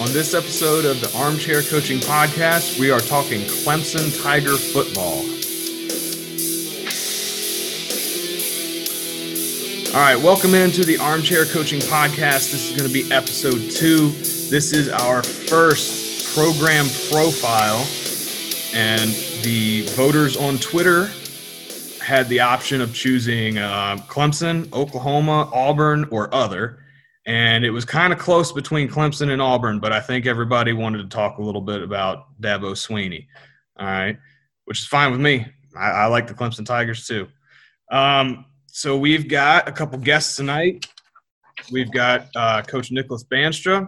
On this episode of the Armchair Coaching Podcast, we are talking Clemson Tiger football. All right, welcome into the Armchair Coaching Podcast. This is going to be episode two. This is our first program profile, and the voters on Twitter had the option of choosing uh, Clemson, Oklahoma, Auburn, or other. And it was kind of close between Clemson and Auburn, but I think everybody wanted to talk a little bit about Dabo Swinney. All right, which is fine with me. I, I like the Clemson Tigers too. Um, so we've got a couple guests tonight. We've got uh, Coach Nicholas Bandstra.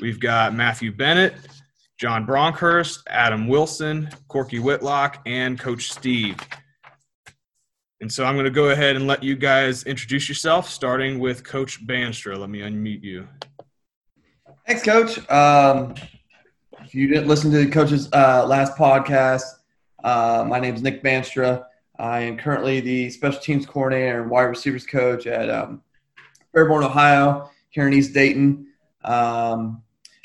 We've got Matthew Bennett, John Bronkhorst, Adam Wilson, Corky Whitlock, and Coach Steve. And so I'm going to go ahead and let you guys introduce yourself, starting with Coach Bandstra. Let me unmute you. Thanks, Coach. Um, if you didn't listen to the Coach's uh, last podcast, uh, my name is Nick Bandstra. I am currently the special teams coordinator and wide receivers coach at um, Fairborn, Ohio, here in East Dayton. Um,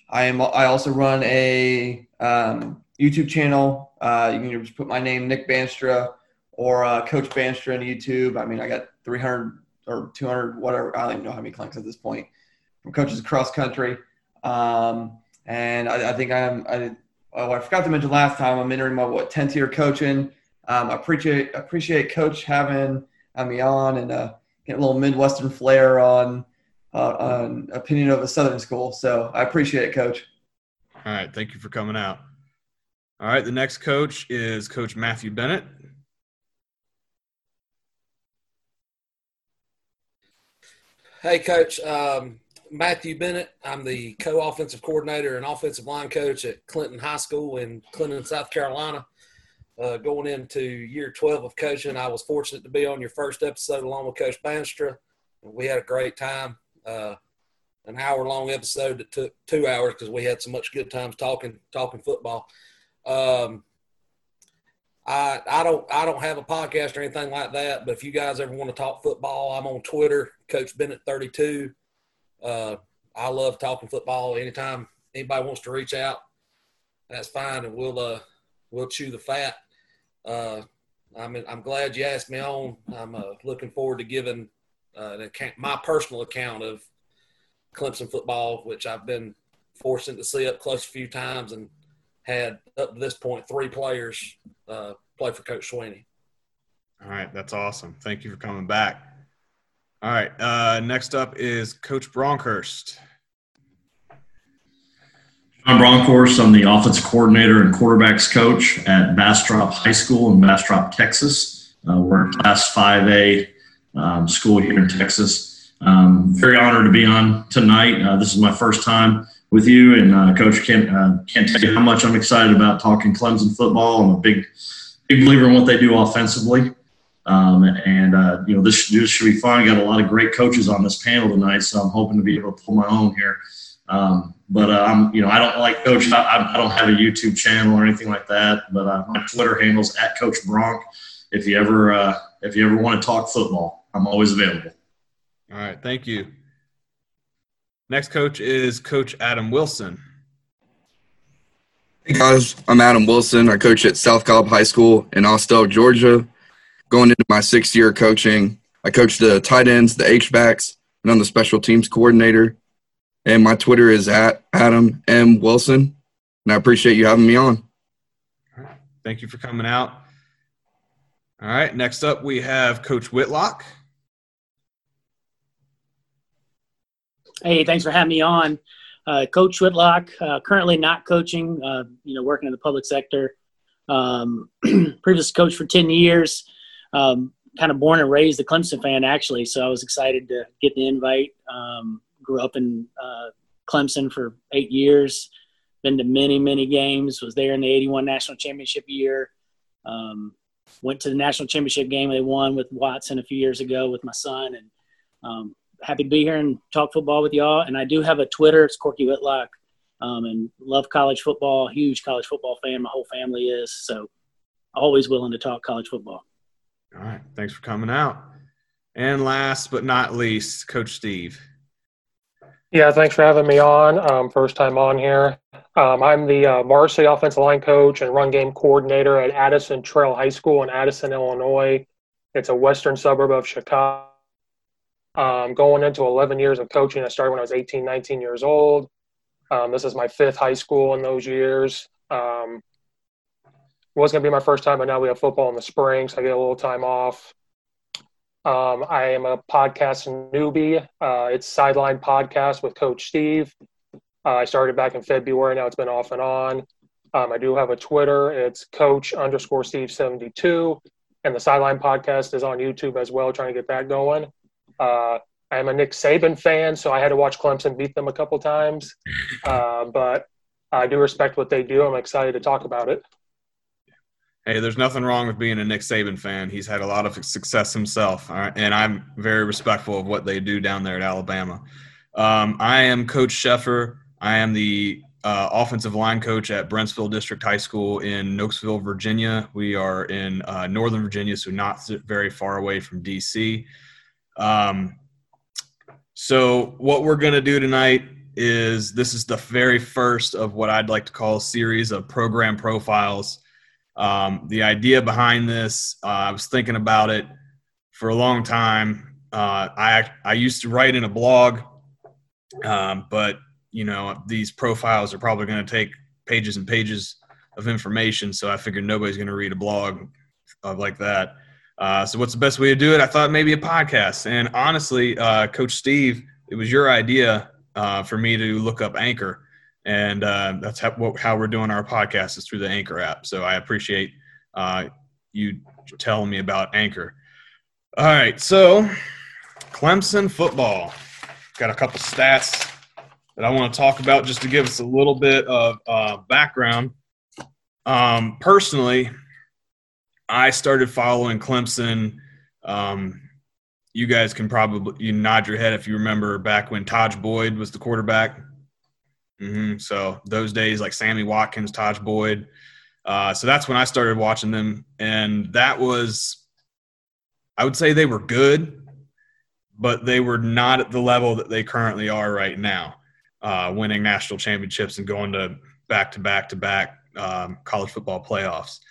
I am. I also run a um, YouTube channel. Uh, you can just put my name, Nick Banstra, or uh, Coach Bandstra on YouTube. I mean, I got 300 or 200, whatever. I don't even know how many clicks at this point from coaches across country. Um, and I, I, think I'm. I, oh, I forgot to mention last time. I'm entering my what 10th year coaching. Um, I appreciate appreciate Coach having me on and uh, a little Midwestern flair on uh, on opinion of a Southern school. So I appreciate it, Coach. All right, thank you for coming out. All right, the next coach is Coach Matthew Bennett. Hey, Coach. Um, Matthew Bennett. I'm the co-offensive coordinator and offensive line coach at Clinton High School in Clinton, South Carolina uh, going into year 12 of coaching. I was fortunate to be on your first episode along with Coach Bandstra. We had a great time. Uh, an hour long episode that took two hours because we had so much good times talking talking football. Um, I I don't I don't have a podcast or anything like that. But if you guys ever want to talk football, I'm on Twitter, Coach Bennett 32. Uh, I love talking football. Anytime anybody wants to reach out, that's fine, and we'll uh, we'll chew the fat. Uh, I'm I'm glad you asked me on. I'm uh, looking forward to giving uh, account, my personal account of Clemson football, which I've been fortunate to see up close a few times and had up to this point three players uh, play for Coach Swinney. All right, that's awesome. Thank you for coming back. All right, uh, next up is Coach Bronkhorst. I'm Bronkhorst. I'm the offensive coordinator and quarterbacks coach at Bastrop High School in Bastrop, Texas. Uh, we're in Class 5A um, school here in Texas. Um, very honored to be on tonight. Uh, this is my first time with you, and uh, Coach can't uh, can't tell you how much I'm excited about talking Clemson football. I'm a big big believer in what they do offensively. Um, and uh, you know this, this should be fun. Got a lot of great coaches on this panel tonight, so I'm hoping to be able to pull my own here. Um, but uh, I'm, you know, I don't like Coach. I, I, don't have a YouTube channel or anything like that. But uh, my Twitter handle's at Coach Bronk. If you ever, uh, if you ever want to talk football, I'm always available. All right, thank you. Next coach is Coach Adam Wilson. Hey guys, I'm Adam Wilson. I coach at South Cobb High School in Austell, Georgia. Going into my sixth year coaching, I coach the tight ends, the H backs, and I'm the special teams coordinator and my Twitter is at Adam M. Wilson. And I appreciate you having me on. Thank you for coming out. All right. Next up, we have Coach Whitlock. Hey, thanks for having me on. Uh, Coach Whitlock, uh, currently not coaching, uh, you know, working in the public sector. Um, previous coach for 10 years, um, kind of born and raised a Clemson fan, actually. So I was excited to get the invite. Um, grew up in uh, Clemson for eight years, been to many, many games, was there in the 81 national championship year. Um, went to the national championship game they won with Watson a few years ago with my son. And um, happy to be here and talk football with y'all. And I do have a Twitter. It's Corky Whitlock. Um, and love college football. Huge college football fan. My whole family is. So always willing to talk college football. All right. Thanks for coming out. And last but not least, Coach Steve. Yeah, thanks for having me on. Um, first time on here. Um, I'm the uh, varsity offensive line coach and run game coordinator at Addison Trail High School in Addison, Illinois. It's a western suburb of Chicago. Um, going into 11 years of coaching, I started when I was 18, 19 years old. Um, this is my fifth high school in those years. Um, it was going to be my first time, but now we have football in the spring, so I get a little time off. Um, I am a podcast newbie. Uh, it's Sideline Podcast with Coach Steve. Uh, I started back in February. Now it's been off and on. Um, I do have a Twitter. It's Coach underscore Steve seventy two, and the Sideline Podcast is on YouTube as well. Trying to get that going. Uh, I am a Nick Saban fan, so I had to watch Clemson beat them a couple times. Uh, but I do respect what they do. I'm excited to talk about it. Hey, there's nothing wrong with being a Nick Saban fan. He's had a lot of success himself, and I'm very respectful of what they do down there at Alabama. Um, I am Coach Sheffer. I am the uh, offensive line coach at Brentsville District High School in Nokesville, Virginia. We are in uh, Northern Virginia, so not very far away from DC. Um, so, what we're going to do tonight is this is the very first of what I'd like to call a series of program profiles. Um, the idea behind this, uh, I was thinking about it for a long time. Uh, I I used to write in a blog, um, but you know these profiles are probably going to take pages and pages of information. So I figured nobody's going to read a blog like that. Uh, so what's the best way to do it? I thought maybe a podcast. And honestly, uh, Coach Steve, it was your idea uh, for me to look up Anchor, and uh, that's how, how, we're doing our podcast is through the Anchor app. So I appreciate uh, you telling me about Anchor. All right, so Clemson football got a couple stats that I want to talk about just to give us a little bit of uh, background. Um, personally, I started following Clemson. Um, you guys can probably you nod your head if you remember back when Tajh Boyd was the quarterback. Mm-hmm. So those days, like Sammy Watkins, Tajh Boyd. Uh, so that's when I started watching them, and that was, I would say they were good, but they were not at the level that they currently are right now, uh, winning national championships and going to back to back to back um, college football playoffs.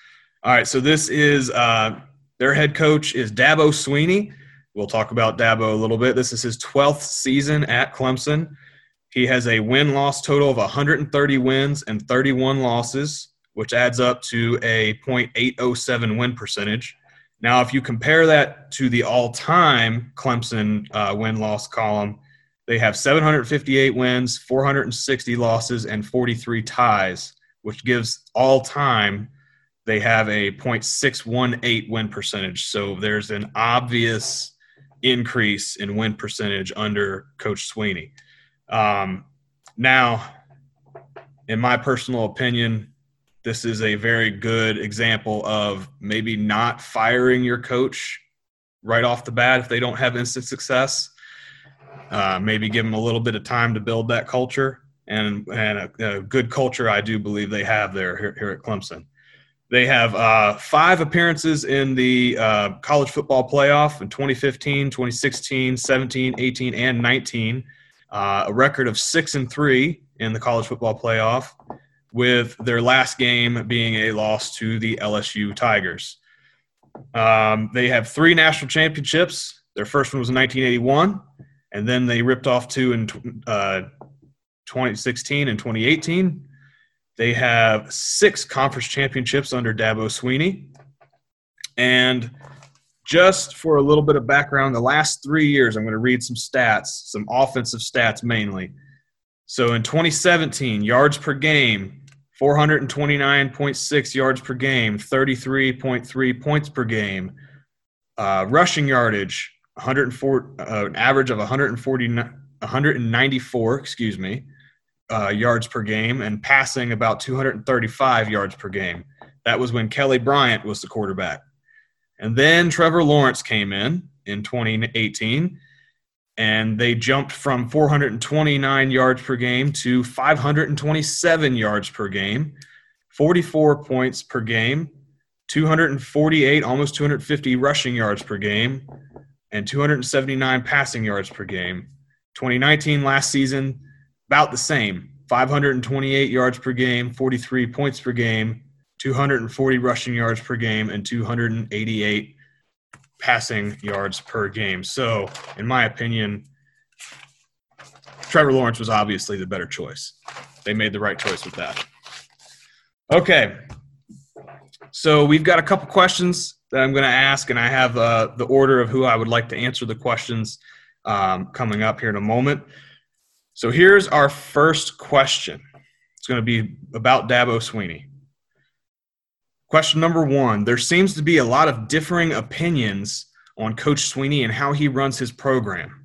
All right, so this is uh, their head coach is Dabo Swinney. We'll talk about Dabo a little bit. This is his 12th season at Clemson. He has a win loss total of 130 wins and 31 losses, which adds up to a .807 win percentage. Now, if you compare that to the all time Clemson uh, win loss column, they have 758 wins, 460 losses, and 43 ties, which gives all time they have a .618 win percentage. So there's an obvious increase in win percentage under Coach Swinney. Um, now, in my personal opinion, this is a very good example of maybe not firing your coach right off the bat if they don't have instant success. Uh, maybe give them a little bit of time to build that culture and and a, a good culture. I do believe they have there here, here at Clemson. They have uh, five appearances in the uh, college football playoff in 2015, 2016, 17, 18, and 19. Uh, a record of six and three in the college football playoff, with their last game being a loss to the LSU Tigers. Um, they have three national championships. Their first one was in 1981, and then they ripped off two in uh, 2016 and 2018. They have six conference championships under Dabo Swinney. And just for a little bit of background, the last three years, I'm going to read some stats, some offensive stats mainly. So in 2017, yards per game, 429.6 yards per game, 33.3 points per game. Uh, rushing yardage, 104, uh, an average of 140, 194, excuse me uh, yards per game and passing about 235 yards per game. That was when Kelly Bryant was the quarterback. And then Trevor Lawrence came in in 2018, and they jumped from 429 yards per game to 527 yards per game, 44 points per game, 248, almost 250 rushing yards per game, and 279 passing yards per game. 2019 last season, about the same 528 yards per game, 43 points per game, 240 rushing yards per game, and 288 passing yards per game. So, in my opinion, Trevor Lawrence was obviously the better choice. They made the right choice with that. Okay. So, we've got a couple questions that I'm going to ask, and I have uh, the order of who I would like to answer the questions um, coming up here in a moment. So, here's our first question. It's going to be about Dabo Swinney. Question number one There seems to be a lot of differing opinions on Coach Swinney and how he runs his program.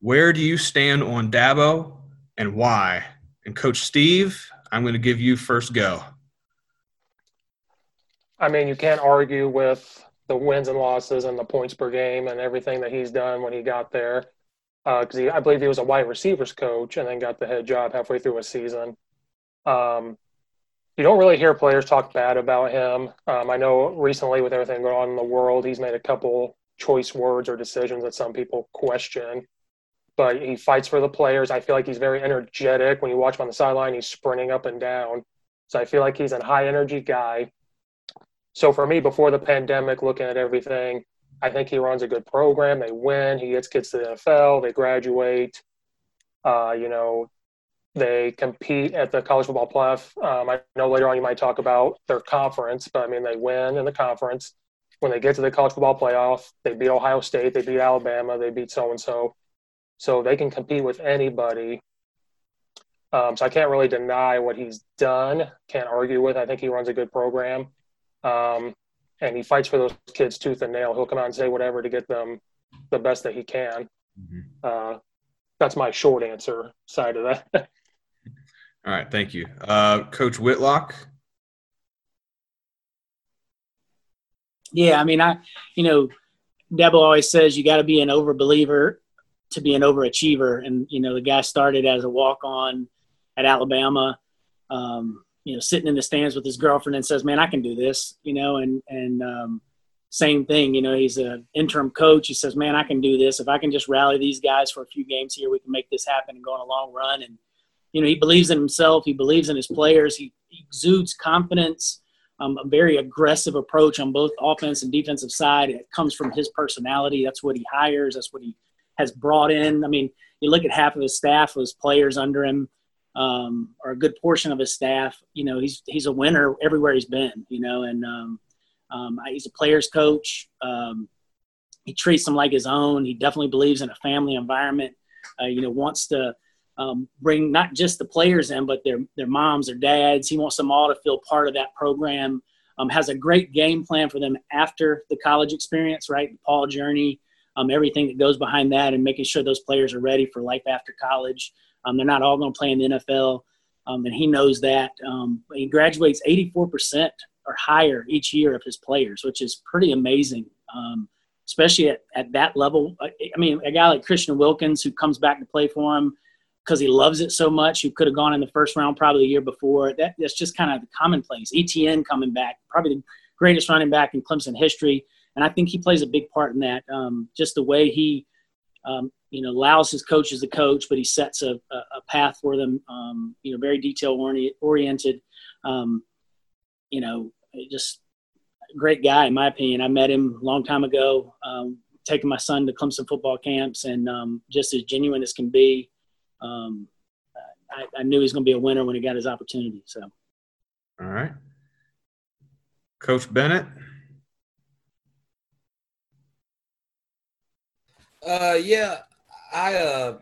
Where do you stand on Dabo and why? And Coach Steve, I'm going to give you first go. I mean, you can't argue with the wins and losses and the points per game and everything that he's done when he got there. Because uh, I believe he was a wide receivers coach and then got the head job halfway through a season. Um, you don't really hear players talk bad about him. Um, I know recently with everything going on in the world, he's made a couple choice words or decisions that some people question. But he fights for the players. I feel like he's very energetic. When you watch him on the sideline, he's sprinting up and down. So I feel like he's a high energy guy. So for me, before the pandemic, looking at everything, I think he runs a good program. They win. He gets kids to the NFL. They graduate. Uh, you know, they compete at the college football playoff. Um, I know later on you might talk about their conference, but I mean they win in the conference. When they get to the college football playoff, they beat Ohio State, they beat Alabama, they beat so and so. So they can compete with anybody. Um, so I can't really deny what he's done. Can't argue with. I think he runs a good program, um, and he fights for those kids tooth and nail. He'll come out and say whatever to get them the best that he can. Mm-hmm. Uh, that's my short answer side of that. All right, thank you. Uh, Coach Whitlock. Yeah, I mean, I, you know, Dabo always says you got to be an overbeliever to be an overachiever. And, you know, the guy started as a walk on at Alabama, um, you know, sitting in the stands with his girlfriend and says, man, I can do this, you know, and, and, um, same thing, you know, he's an interim coach. He says, man, I can do this. If I can just rally these guys for a few games here, we can make this happen and go on a long run. And, you know, he believes in himself. He believes in his players. He, exudes confidence, um, a very aggressive approach on both offense and defensive side. It comes from his personality. That's what he hires. That's what he has brought in. I mean, you look at half of his staff was players under him, um, or a good portion of his staff. You know, he's he's a winner everywhere he's been. You know, and um, um, he's a players coach. Um, he treats them like his own. He definitely believes in a family environment. Uh, you know, wants to um, bring not just the players in, but their their moms, their dads. He wants them all to feel part of that program. Um, has a great game plan for them after the college experience, right? The PAW journey, everything that goes behind that, and making sure those players are ready for life after college. Um, they're not all going to play in the NFL, um, and he knows that. Um, he graduates 84% or higher each year of his players, which is pretty amazing especially at, at that level. I mean, a guy like Christian Wilkins, who comes back to play for him, because he loves it so much, who could have gone in the first round probably the year before. That, that's just kind of the commonplace. Etienne coming back, probably the greatest running back in Clemson history, and I think he plays a big part in that. Um, just the way he, um, you know, allows his coaches to coach, but he sets a, a, a path for them. Um, you know, very detail oriented. Um, you know, just great guy in my opinion. I met him a long time ago. Um, taking my son to Clemson football camps, and um, just as genuine as can be um, I, I, knew he was going to be a winner when he got his opportunity. So, all right, Coach Bennett. Uh, yeah, I, uh,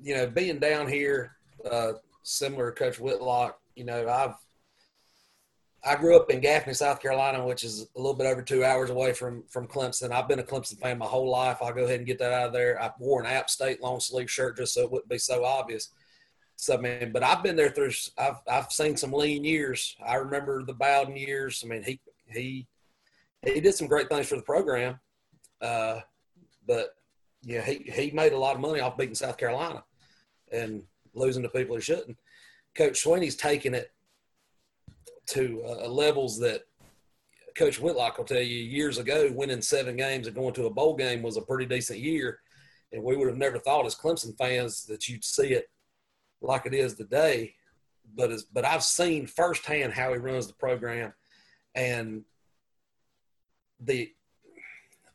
you know, being down here, uh, similar to Coach Whitlock, you know, I've I grew up in Gaffney, South Carolina, which is a little bit over two hours away from from Clemson. I've been a Clemson fan my whole life. I'll go ahead and get that out of there. I wore an App State long sleeve shirt just so it wouldn't be so obvious. So man, but I've been there through. I've I've seen some lean years. I remember the Bowden years. I mean, he he he did some great things for the program, uh, but yeah, he he made a lot of money off beating South Carolina and losing to people who shouldn't. Coach Swinney's taking it to uh, levels that Coach Whitlock will tell you years ago, winning seven games and going to a bowl game was a pretty decent year. And we would have never thought as Clemson fans that you'd see it like it is today. But as, but I've seen firsthand how he runs the program, and the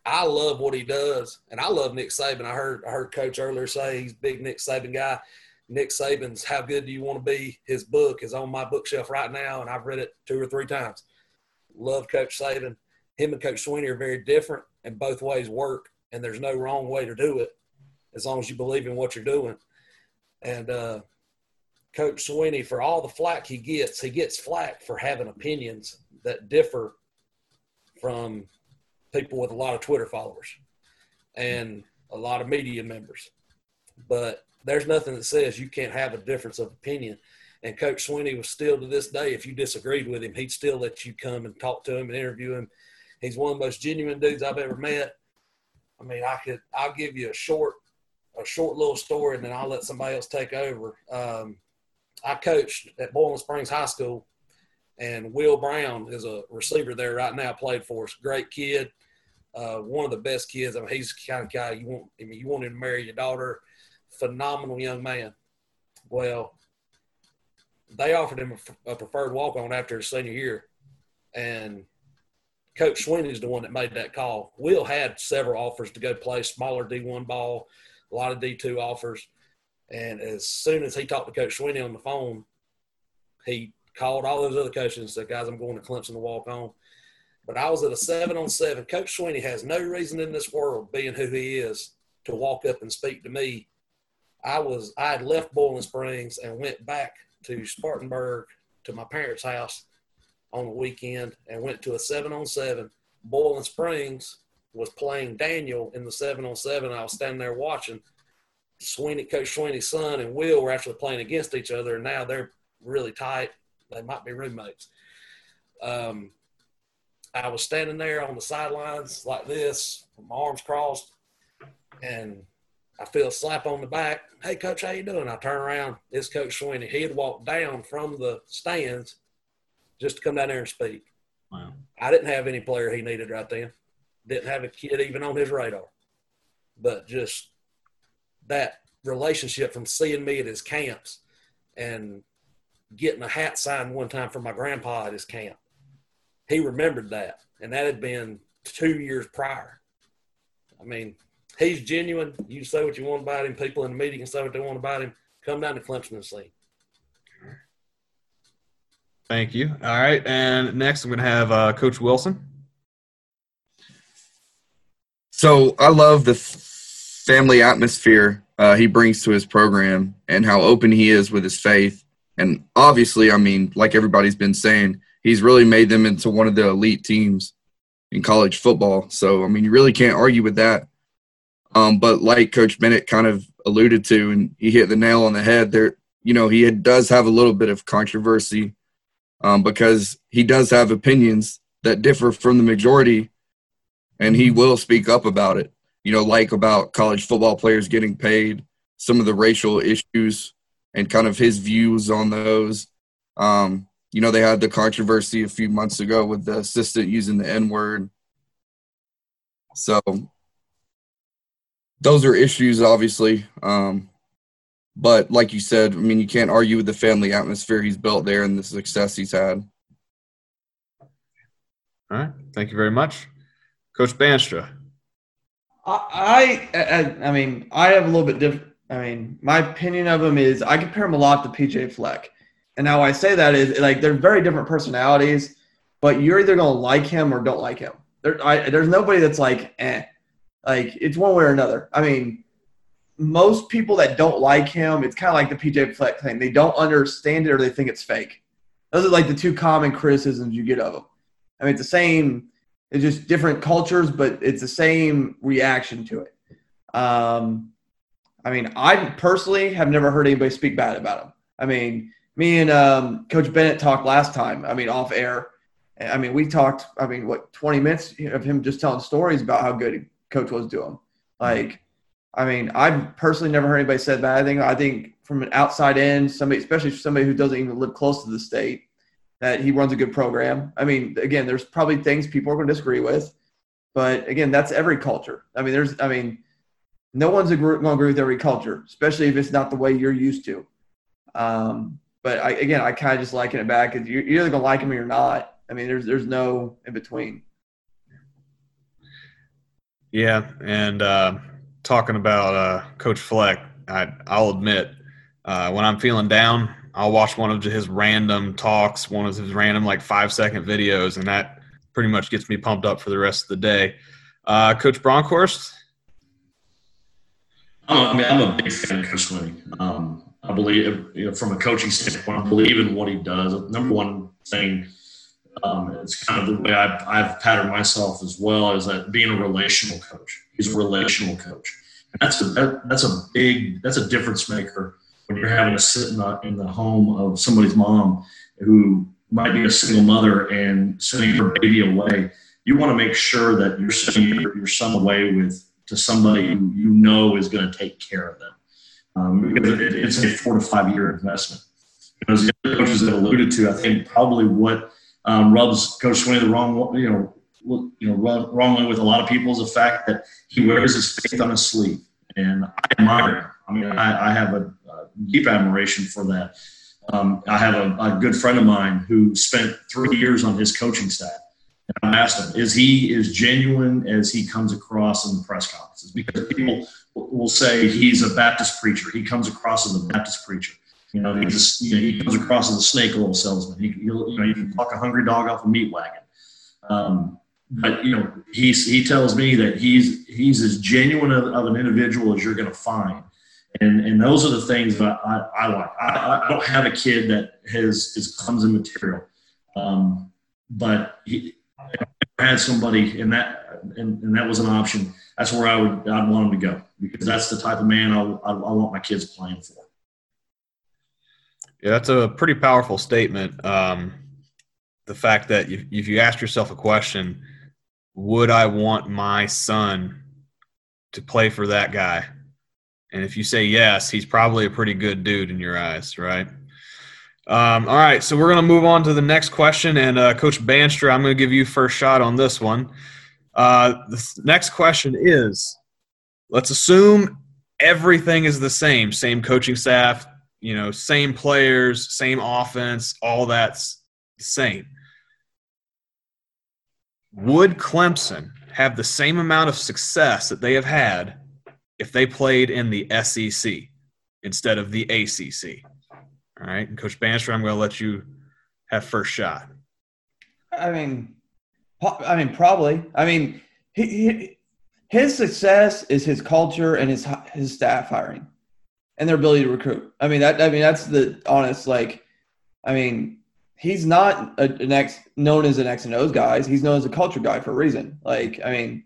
I love what he does, and I love Nick Saban. I heard I heard Coach earlier say he's big Nick Saban guy. Nick Saban's "How Good Do You Want to Be?" His book is on my bookshelf right now, and I've read it two or three times. Love Coach Saban. Him and Coach Swinney are very different, and both ways work. And there's no wrong way to do it, as long as you believe in what you're doing. And uh, Coach Swinney, for all the flack he gets, he gets flack for having opinions that differ from people with a lot of Twitter followers and a lot of media members. But there's nothing that says you can't have a difference of opinion. And Coach Swinney was still to this day, if you disagreed with him, he'd still let you come and talk to him and interview him. He's one of the most genuine dudes I've ever met. I mean, I could I'll give you a short a short little story and then I'll let somebody else take over. Um, I coached at Boiling Springs High School and Will Brown is a receiver there right now, played for us. Great kid. Uh, one of the best kids. I mean, he's the kind of guy you want. I mean, you want him to marry your daughter. Phenomenal young man. Well, they offered him a, a preferred walk on after his senior year, and Coach Swinney is the one that made that call. Will had several offers to go play smaller D1 ball, a lot of D2 offers, and as soon as he talked to Coach Swinney on the phone, he called all those other coaches and said, "Guys, I'm going to Clemson to walk on." But I was at a seven on seven. Coach Swinney has no reason in this world, being who he is, to walk up and speak to me. I was I had left Boiling Springs and went back to Spartanburg to my parents' house on the weekend and went to a seven on seven. Boiling Springs was playing Daniel in the seven on seven. I was standing there watching. Swinney, Coach Swinney's son and Will were actually playing against each other, and now they're really tight. They might be roommates. Um, I was standing there on the sidelines like this, my arms crossed, and I feel a slap on the back. Hey, coach, how you doing? I turn around. It's Coach Swinney. He had walked down from the stands just to come down there and speak. Wow. I didn't have any player he needed right then. Didn't have a kid even on his radar. But just that relationship from seeing me at his camps and getting a hat signed one time for my grandpa at his camp he remembered that, and that had been two years prior. I mean, he's genuine. You say what you want about him. People in the media can say what they want about him. Come down to Clemson and see. Thank you. All right, and next I'm going to have uh, Coach Wilson. So I love the family atmosphere uh, he brings to his program and how open he is with his faith. And obviously, I mean, like everybody's been saying, he's really made them into one of the elite teams in college football. So I mean, you really can't argue with that. Um, but like Coach Bennett kind of alluded to, and he hit the nail on the head. There, you know, he does have a little bit of controversy um, because he does have opinions that differ from the majority, and he will speak up about it. You know, like about college football players getting paid, some of the racial issues, and kind of his views on those. Um, you know, they had the controversy a few months ago with the assistant using the N word. So those are issues, obviously. Um, but like you said, I mean, you can't argue with the family atmosphere he's built there and the success he's had. All right. Thank you very much. Coach Bandstra. I, I, I mean, I have a little bit different. I mean, my opinion of him is I compare him a lot to PJ Fleck. And how I say that is like they're very different personalities, but you're either gonna like him or don't like him. There, I, there's nobody that's like, eh, like it's one way or another. I mean, most people that don't like him, it's kind of like the PJ Fleck thing. They don't understand it or they think it's fake. Those are like the two common criticisms you get of him. I mean, it's the same. It's just different cultures, but it's the same reaction to it. Um, I mean, I personally have never heard anybody speak bad about him. I mean, me and um, Coach Bennett talked last time. I mean, off air. I mean, we talked. I mean, what twenty minutes of him just telling stories about how good Coach was doing. Like, I mean, I've personally never heard anybody say bad thing. I think from an outside end, somebody, especially somebody who doesn't even live close to the state, that he runs a good program. I mean, again, there's probably things people are going to disagree with, but again, that's every culture. I mean, there's, I mean, no one's going to agree with every culture, especially if it's not the way you're used to. Um, but I, again, I kind of just liken it back. You're either going to like them or you're not. I mean, there's there's no in between. Yeah, and uh, talking about uh, Coach Fleck, I, will admit uh, when I'm feeling down, I'll watch one of his random talks, one of his random like five second videos, and that pretty much gets me pumped up for the rest of the day. Uh, Coach Bronkhorst. I mean, I'm a big fan of Coach Swinney. Um, I believe, you know, from a coaching standpoint, I believe in what he does. Number one thing, um, it's kind of the way I've, I've patterned myself as well, is that being a relational coach. He's a relational coach. And that's a that, that's a big that's a difference maker when you're having to sit in the, in the home of somebody's mom who might be a single mother and sending her baby away. You want to make sure that you're sending your, your son away with to somebody you know is going to take care of them um, because it, it's a four to five year investment. As the other coaches have alluded to, I think probably what um, rubs Coach Swinney the wrong, you know, you know, wrongly with a lot of people is the fact that he wears his faith on his sleeve, and I admire him. I mean, I, I have a, a, deep admiration for that. Um, I have a, a, good friend of mine who spent three years on his coaching staff. And I asked him, is he as genuine as he comes across in the press conferences? Because people will say he's a Baptist preacher. He comes across as a Baptist preacher. You know, he just you know, he comes across as a snake oil salesman. He, you know, you can pluck a hungry dog off a meat wagon. Um, but you know, he's he tells me that he's he's as genuine of, of an individual as you're going to find, and and those are the things that I, I like. I, I, don't have a kid that has is Clemson material, um, but he, I had somebody in that, and, and that was an option that's where I would I'd want him to go because that's the type of man I, I, I want my kids playing for. Yeah, that's a pretty powerful statement. Um, the fact that if, if you ask yourself a question, would I want my son to play for that guy? And if you say yes, he's probably a pretty good dude in your eyes, right? Um, all right, so we're going to move on to the next question. And uh, Coach Bandstra, I'm going to give you first shot on this one. Uh, the next question is let's assume everything is the same same coaching staff you know same players same offense all that's the same would clemson have the same amount of success that they have had if they played in the sec instead of the acc all right and coach bandstra i'm going to let you have first shot i mean I mean, probably. I mean, he, he, his success is his culture and his his staff hiring, and their ability to recruit. I mean that. I mean that's the honest. Like, I mean, he's not a, an X known as an X and O's guy. He's known as a culture guy for a reason. Like, I mean,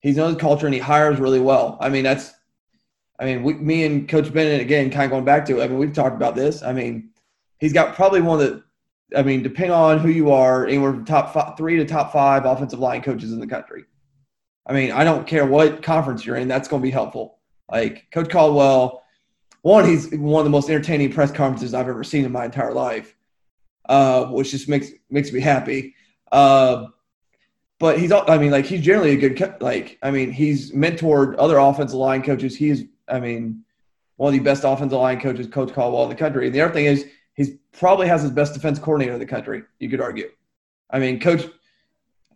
he's known as culture and he hires really well. I mean, that's. I mean, we, me and Coach Bennett again, kind of going back to. It, I mean, we've talked about this. I mean, he's got probably one of the I mean, depending on who you are, anywhere from top five, three to top five offensive line coaches in the country. I mean, I don't care what conference you're in, that's going to be helpful. Like Coach Caldwell, one, he's one of the most entertaining press conferences I've ever seen in my entire life, uh, which just makes makes me happy. Uh, but he's, I mean, like he's generally a good, like, I mean, he's mentored other offensive line coaches. He's, I mean, one of the best offensive line coaches, Coach Caldwell in the country. And the other thing is, he's probably has his best defense coordinator in the country. You could argue. I mean, Coach.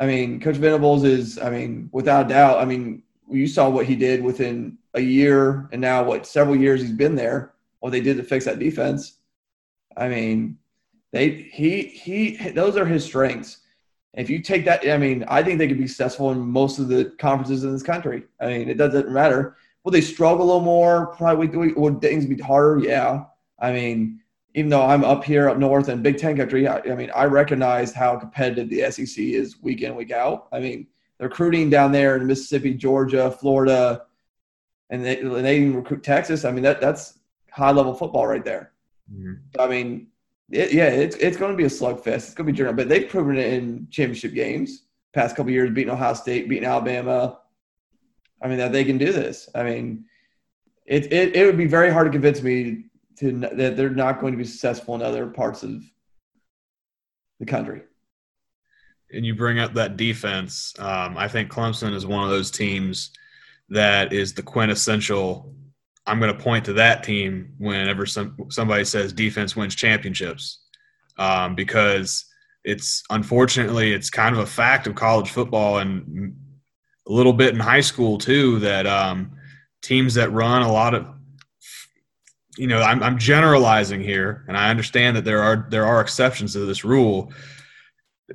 I mean, Coach Venables is. I mean, without a doubt. I mean, you saw what he did within a year, and now what several years he's been there. What they did to fix that defense. I mean, they he he those are his strengths. If you take that, I mean, I think they could be successful in most of the conferences in this country. I mean, it doesn't matter. Will they struggle a little more? Probably. Would things be harder? Yeah. I mean, even though I'm up here up north in Big Ten country, I, I, mean, I recognize how competitive the SEC is week in, week out. I mean, the recruiting down there in Mississippi, Georgia, Florida, and they, and they even recruit Texas. I mean, that that's high level football right there. Mm-hmm. I mean, it, yeah, it's it's going to be a slugfest. It's going to be general, but they've proven it in championship games. Past couple years, beating Ohio State, beating Alabama. I mean, that they can do this. I mean, it, it, it would be very hard to convince me to that they're not going to be successful in other parts of the country. And you bring up that defense. Um, I think Clemson is one of those teams that is the quintessential. I'm going to point to that team whenever some somebody says defense wins championships, um, because it's unfortunately it's kind of a fact of college football and a little bit in high school too that um, teams that run a lot of you know I'm, I'm generalizing here and i understand that there are there are exceptions to this rule.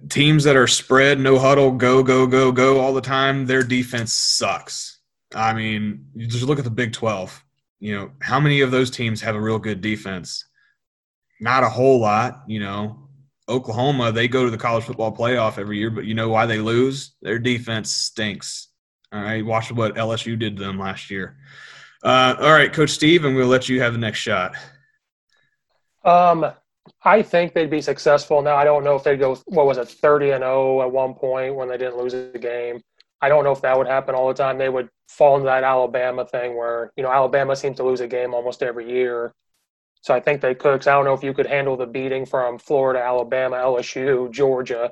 Teams that are spread no huddle go go go go all the time their defense sucks. I mean you just look at the big 12 you know how many of those teams have a real good defense? Not a whole lot you know oklahoma they go to the college football playoff every year but you know why they lose their defense stinks all right watch what lsu did to them last year uh, all right, Coach Steve, I'm going to let you have the next shot. Um, I think they'd be successful. Now, I don't know if they'd go, what was it, 30 and 0 at one point when they didn't lose the game. I don't know if that would happen all the time. They would fall into that Alabama thing where, you know, Alabama seems to lose a game almost every year. So I think they. Cause I don't know if you could handle the beating from Florida, Alabama, LSU, Georgia.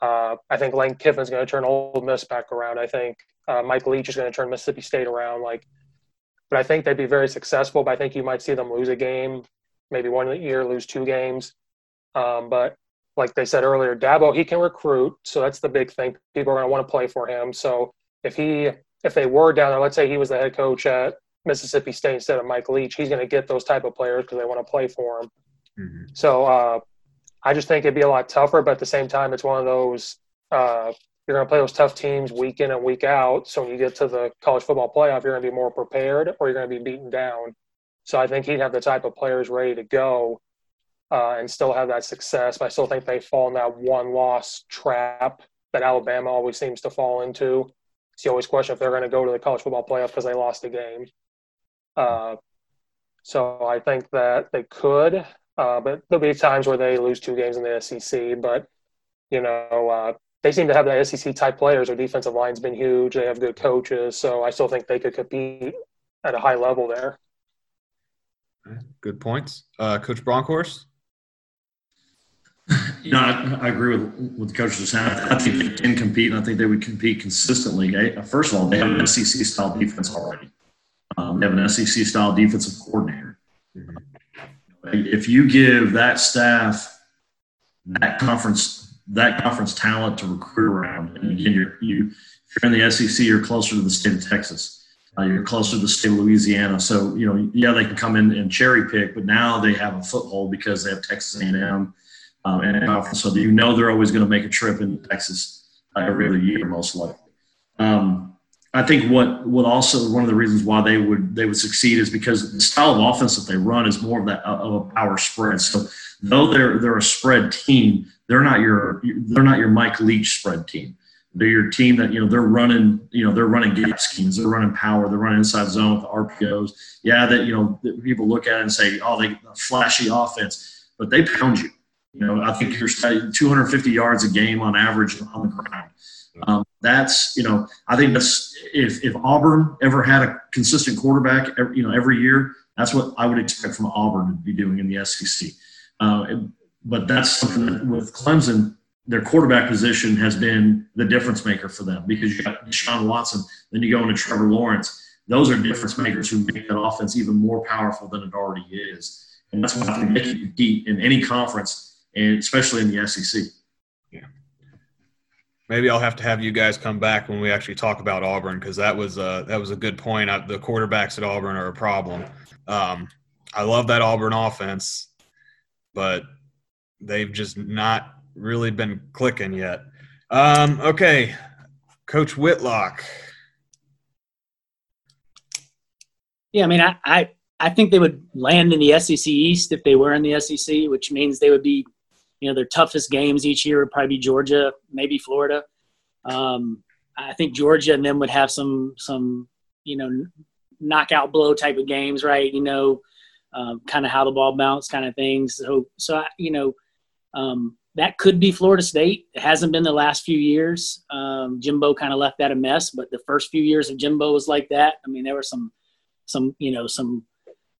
Uh, I think Lane Kiffin's going to turn Ole Miss back around. I think uh, Mike Leach is going to turn Mississippi State around. Like but I think they'd be very successful. But I think you might see them lose a game, maybe one year lose two games. Um, but like they said earlier, Dabo he can recruit, so that's the big thing. People are going to want to play for him. So if he if they were down there, let's say he was the head coach at Mississippi State instead of Mike Leach, he's going to get those type of players because they want to play for him. Mm-hmm. So uh, I just think it'd be a lot tougher, but at the same time, it's one of those uh, you're going to play those tough teams week in and week out. So when you get to the college football playoff, you're going to be more prepared or you're going to be beaten down. So I think he'd have the type of players ready to go uh, and still have that success. But I still think they fall in that one loss trap that Alabama always seems to fall into. It's the always question if they're going to go to the college football playoff because they lost a game. Uh, so I think that they could, uh, but there'll be times where they lose two games in the SEC. But you know, uh, they seem to have the SEC type players. Their defensive line's been huge. They have good coaches, so I still think they could compete at a high level there. Good points, uh, Coach Bronkhorst. You know, I, I, agree with what the coaches are saying. I think they can compete, and I think they would compete consistently. First of all, they have an SEC style defense already. Um, they have an SEC style defensive coordinator. Mm-hmm. If you give that staff that conference that conference talent to recruit around. And again, you're, you, if you're in the SEC, you're closer to the state of Texas. Uh, you're closer to the state of Louisiana. So, you know, yeah, they can come in and cherry pick, but now they have a foothold because they have Texas A&M um, and so you know they're always going to make a trip in Texas uh, every other year, most likely. Um, I think what what also one of the reasons why they would they would succeed is because the style of offense that they run is more of that of a power spread. So though they're they're a spread team, they're not your they're not your Mike Leach spread team. They're your team that you know they're running you know they're running gap schemes, they're running power, they're running inside zone with the RPOs. Yeah, that you know that people look at and say, oh, they flashy offense, but they pound you. You know, I think you're 250 yards a game on average on the ground. Um, that's you know I think that's if if Auburn ever had a consistent quarterback, every, you know every year, that's what I would expect from Auburn to be doing in the SEC. Uh, but that's something that with Clemson, their quarterback position has been the difference maker for them because you got Deshaun Watson, then you go into Trevor Lawrence. Those are difference makers who make that offense even more powerful than it already is. And that's why they make you compete in any conference, and especially in the SEC. Maybe I'll have to have you guys come back when we actually talk about Auburn because that was a, that was a good point. I, the quarterbacks at Auburn are a problem. Um, I love that Auburn offense, but they've just not really been clicking yet. Um, okay, Coach Whitlock. Yeah, I mean, I, I I think they would land in the SEC East if they were in the SEC, which means they would be, you know, their toughest games each year would probably be Georgia, maybe Florida. Um, I think Georgia and them would have some some you know knockout blow type of games, right? You know, um, kind of how the ball bounced kind of things. So so I, you know um, that could be Florida State. It hasn't been the last few years. Um, Jimbo kind of left that a mess, but the first few years of Jimbo was like that. I mean, there were some, some you know, some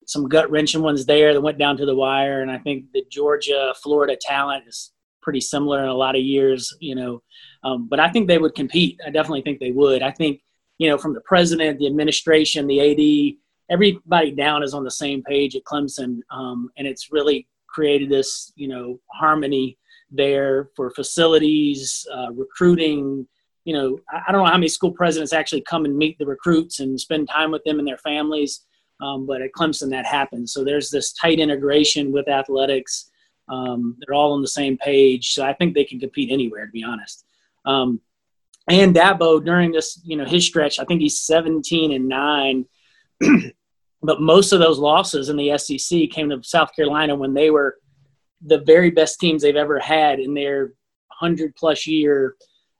some gut wrenching ones there that went down to the wire. And I think the Georgia Florida talent is pretty similar in a lot of years, you know. Um, but I think they would compete. I definitely think they would. I think you know, from the president, the administration, the AD, everybody down is on the same page at Clemson, um, and it's really created this, you know, harmony there for facilities, uh, recruiting. You know, I don't know how many school presidents actually come and meet the recruits and spend time with them and their families, um, but at Clemson that happens. So there's this tight integration with athletics. Um, they're all on the same page, so I think they can compete anywhere. To be honest. Um, and Dabo during this, you know, his stretch, I think he's 17 and nine. but most of those losses in the SEC came to South Carolina when they were the very best teams they've ever had in their hundred plus year,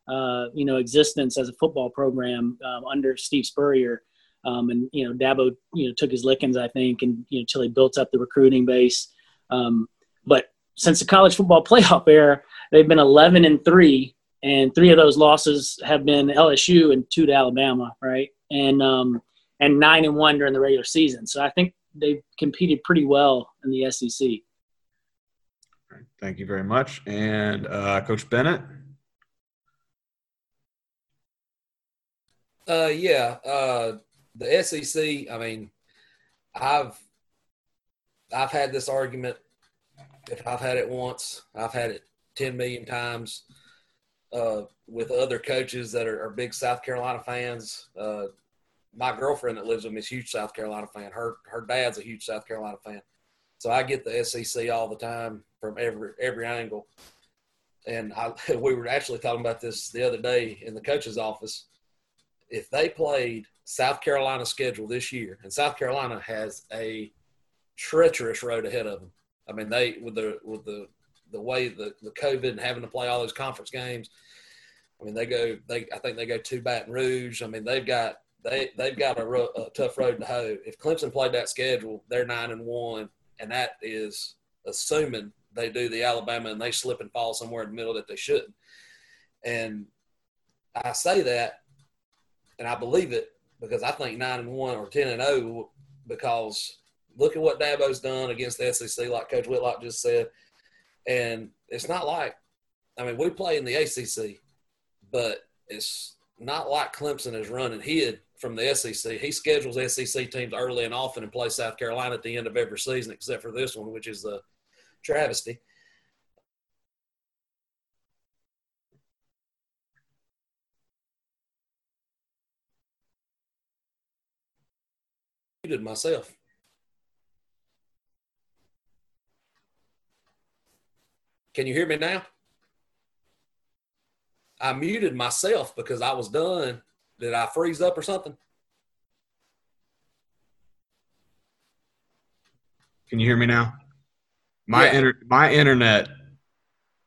uh, you know, existence as a football program um, under Steve Spurrier. Um, and you know, Dabo, you know, took his lickings, I think, and you know, until he built up the recruiting base. Um, but since the college football playoff era, they've been 11 and three and three of those losses have been LSU and two to Alabama, right? And um, and nine and one during the regular season. So I think they've competed pretty well in the SEC. Thank you very much, and uh, Coach Bennett. Uh, yeah, uh, the SEC. I mean, I've I've had this argument. If I've had it once, I've had it ten million times uh, with other coaches that are, are big South Carolina fans. Uh, my girlfriend that lives with me is huge South Carolina fan. Her her dad's a huge South Carolina fan, so I get the SEC all the time from every every angle. And I, we were actually talking about this the other day in the coach's office. If they played South Carolina schedule this year, and South Carolina has a treacherous road ahead of them. I mean, they with the with the the way the, the COVID and having to play all those conference games. I mean, they go. They I think they go to Baton Rouge. I mean, they've got they they've got a, ro- a tough road to hoe. If Clemson played that schedule, they're nine and one, and that is assuming they do the Alabama and they slip and fall somewhere in the middle that they shouldn't. And I say that, and I believe it because I think nine and one or ten and zero because look at what Dabo's done against the SEC, like Coach Whitlock just said. And it's not like, I mean, we play in the ACC, but it's not like Clemson is running hid from the SEC. He schedules SEC teams early and often and plays South Carolina at the end of every season, except for this one, which is a travesty. Muted myself. Can you hear me now? I muted myself because I was done. Did I freeze up or something? Can you hear me now? My Yeah. inter- my internet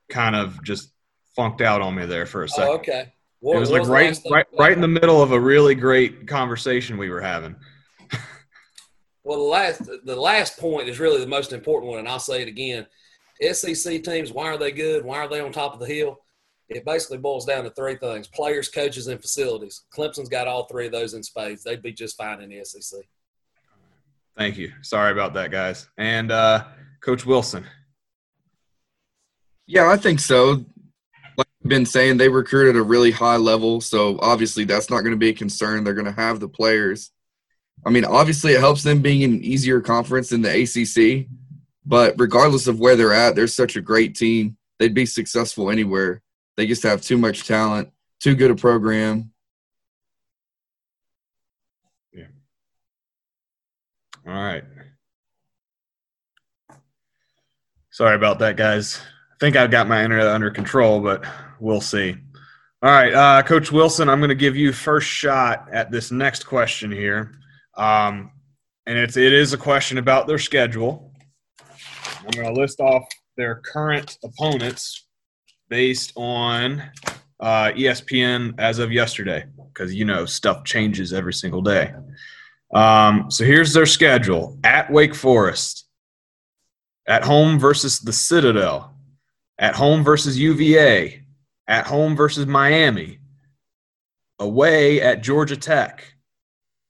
kind of just funked out on me there for a oh, second. Oh, okay. What, it was like the right right right in the middle of a really great conversation we were having. Well, the last the last point is really the most important one, and I'll say it again. SEC teams, why are they good? Why are they on top of the hill? It basically boils down to three things: players, coaches, and facilities. Clemson's got all three of those in spades. They'd be just fine in the SEC. Thank you. Sorry about that, guys. And uh, Coach Wilson. Yeah, I think so. Like I've been saying, they recruit at a really high level, so obviously that's not going to be a concern. They're going to have the players. I mean, obviously it helps them being in an easier conference than the ACC, but regardless of where they're at, they're such a great team. They'd be successful anywhere. They just have too much talent, too good a program. Yeah. All right. Sorry about that, guys. I think I've got my internet under control, but we'll see. All right, uh, Coach Wilson, I'm going to give you first shot at this next question here, um, and it's it is a question about their schedule. I'm going to list off their current opponents based on uh, ESPN as of yesterday, because you know stuff changes every single day. Um, so here's their schedule at Wake Forest, at home versus the Citadel, at home versus UVA, at home versus Miami, away at Georgia Tech,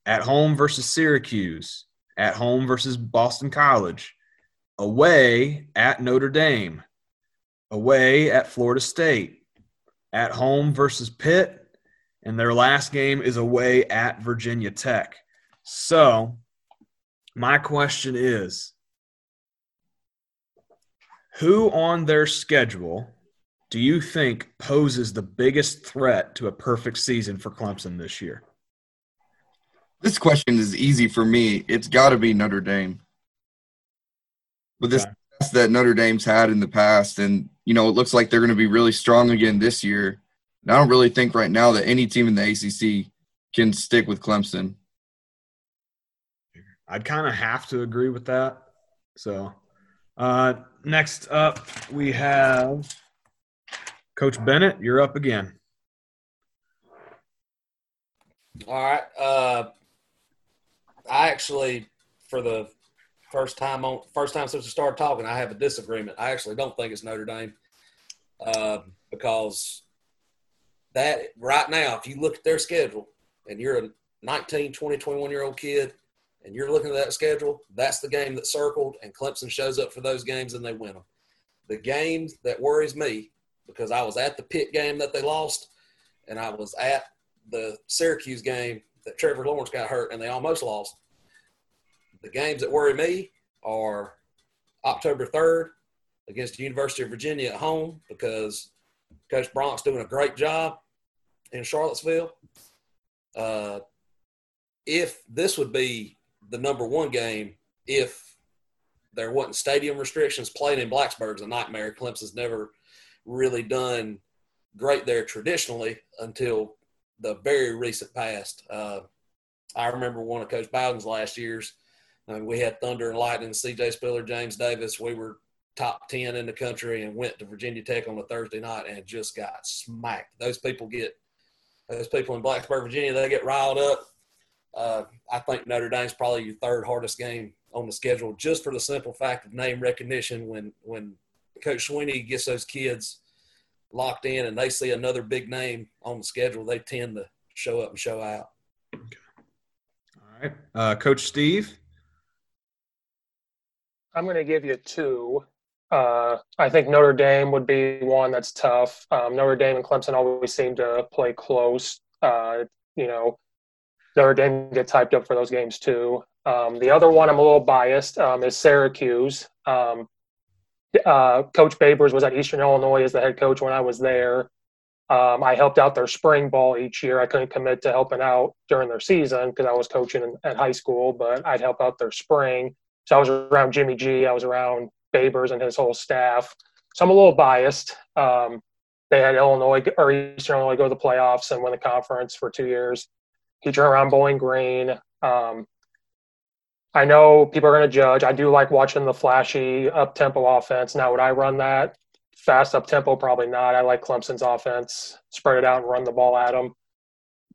at home versus Syracuse, at home versus Boston College, away at Notre Dame, away at Florida State, at home versus Pitt, and their last game is away at Virginia Tech. So, my question is who on their schedule do you think poses the biggest threat to a perfect season for Clemson this year? This question is easy for me. It's got to be Notre Dame. With this okay. that Notre Dame's had in the past, and you know, it looks like they're going to be really strong again this year. And I don't really think right now that any team in the ACC can stick with Clemson. I'd kind of have to agree with that. So, uh, next up, we have Coach Bennett. You're up again. All right. Uh, I actually, for the first time on first time since we started talking, I have a disagreement. I actually don't think it's Notre Dame uh, because that right now, if you look at their schedule and you're a 19, 20, 21 year old kid and you're looking at that schedule, that's the game that's circled, and Clemson shows up for those games and they win them. The game that worries me because I was at the Pitt game that they lost, and I was at the Syracuse game that Trevor Lawrence got hurt and they almost lost. The games that worry me are October 3rd against the University of Virginia at home because Coach Bronk's doing a great job in Charlottesville. Uh, if this would be the number one game, if there wasn't stadium restrictions, playing in Blacksburg's a nightmare. Clemson's never really done great there traditionally until the very recent past. Uh, I remember one of Coach Bowden's last years. I mean, we had Thunder and Lightning, C.J. Spiller, James Davis. We were top 10 in the country and went to Virginia Tech on a Thursday night and just got smacked. Those people get, those people in Blacksburg, Virginia, they get riled up. Uh, I think Notre Dame's probably your third hardest game on the schedule just for the simple fact of name recognition. When, when Coach Swinney gets those kids locked in and they see another big name on the schedule, they tend to show up and show out. Okay. All right. Uh, Coach Steve? I'm going to give you two. Uh, I think Notre Dame would be one that's tough. Um, Notre Dame and Clemson always seem to play close. Uh, you know, Notre Dame gets hyped up for those games too. Um, the other one, I'm a little biased, um, is Syracuse. Um, uh, coach Babers was at Eastern Illinois as the head coach when I was there. Um, I helped out their spring ball each year. I couldn't commit to helping out during their season because I was coaching in, at high school, but I'd help out their spring. So I was around Jimmy G. I was around Babers and his whole staff. So I'm a little biased. Um, they had Illinois or Eastern Illinois go to the playoffs and win the conference for two years. He turned around Bowling Green. Um, I know people are going to judge. I do like watching the flashy up tempo offense. Now, would I run that fast up tempo? Probably not. I like Clemson's offense, spread it out and run the ball at them.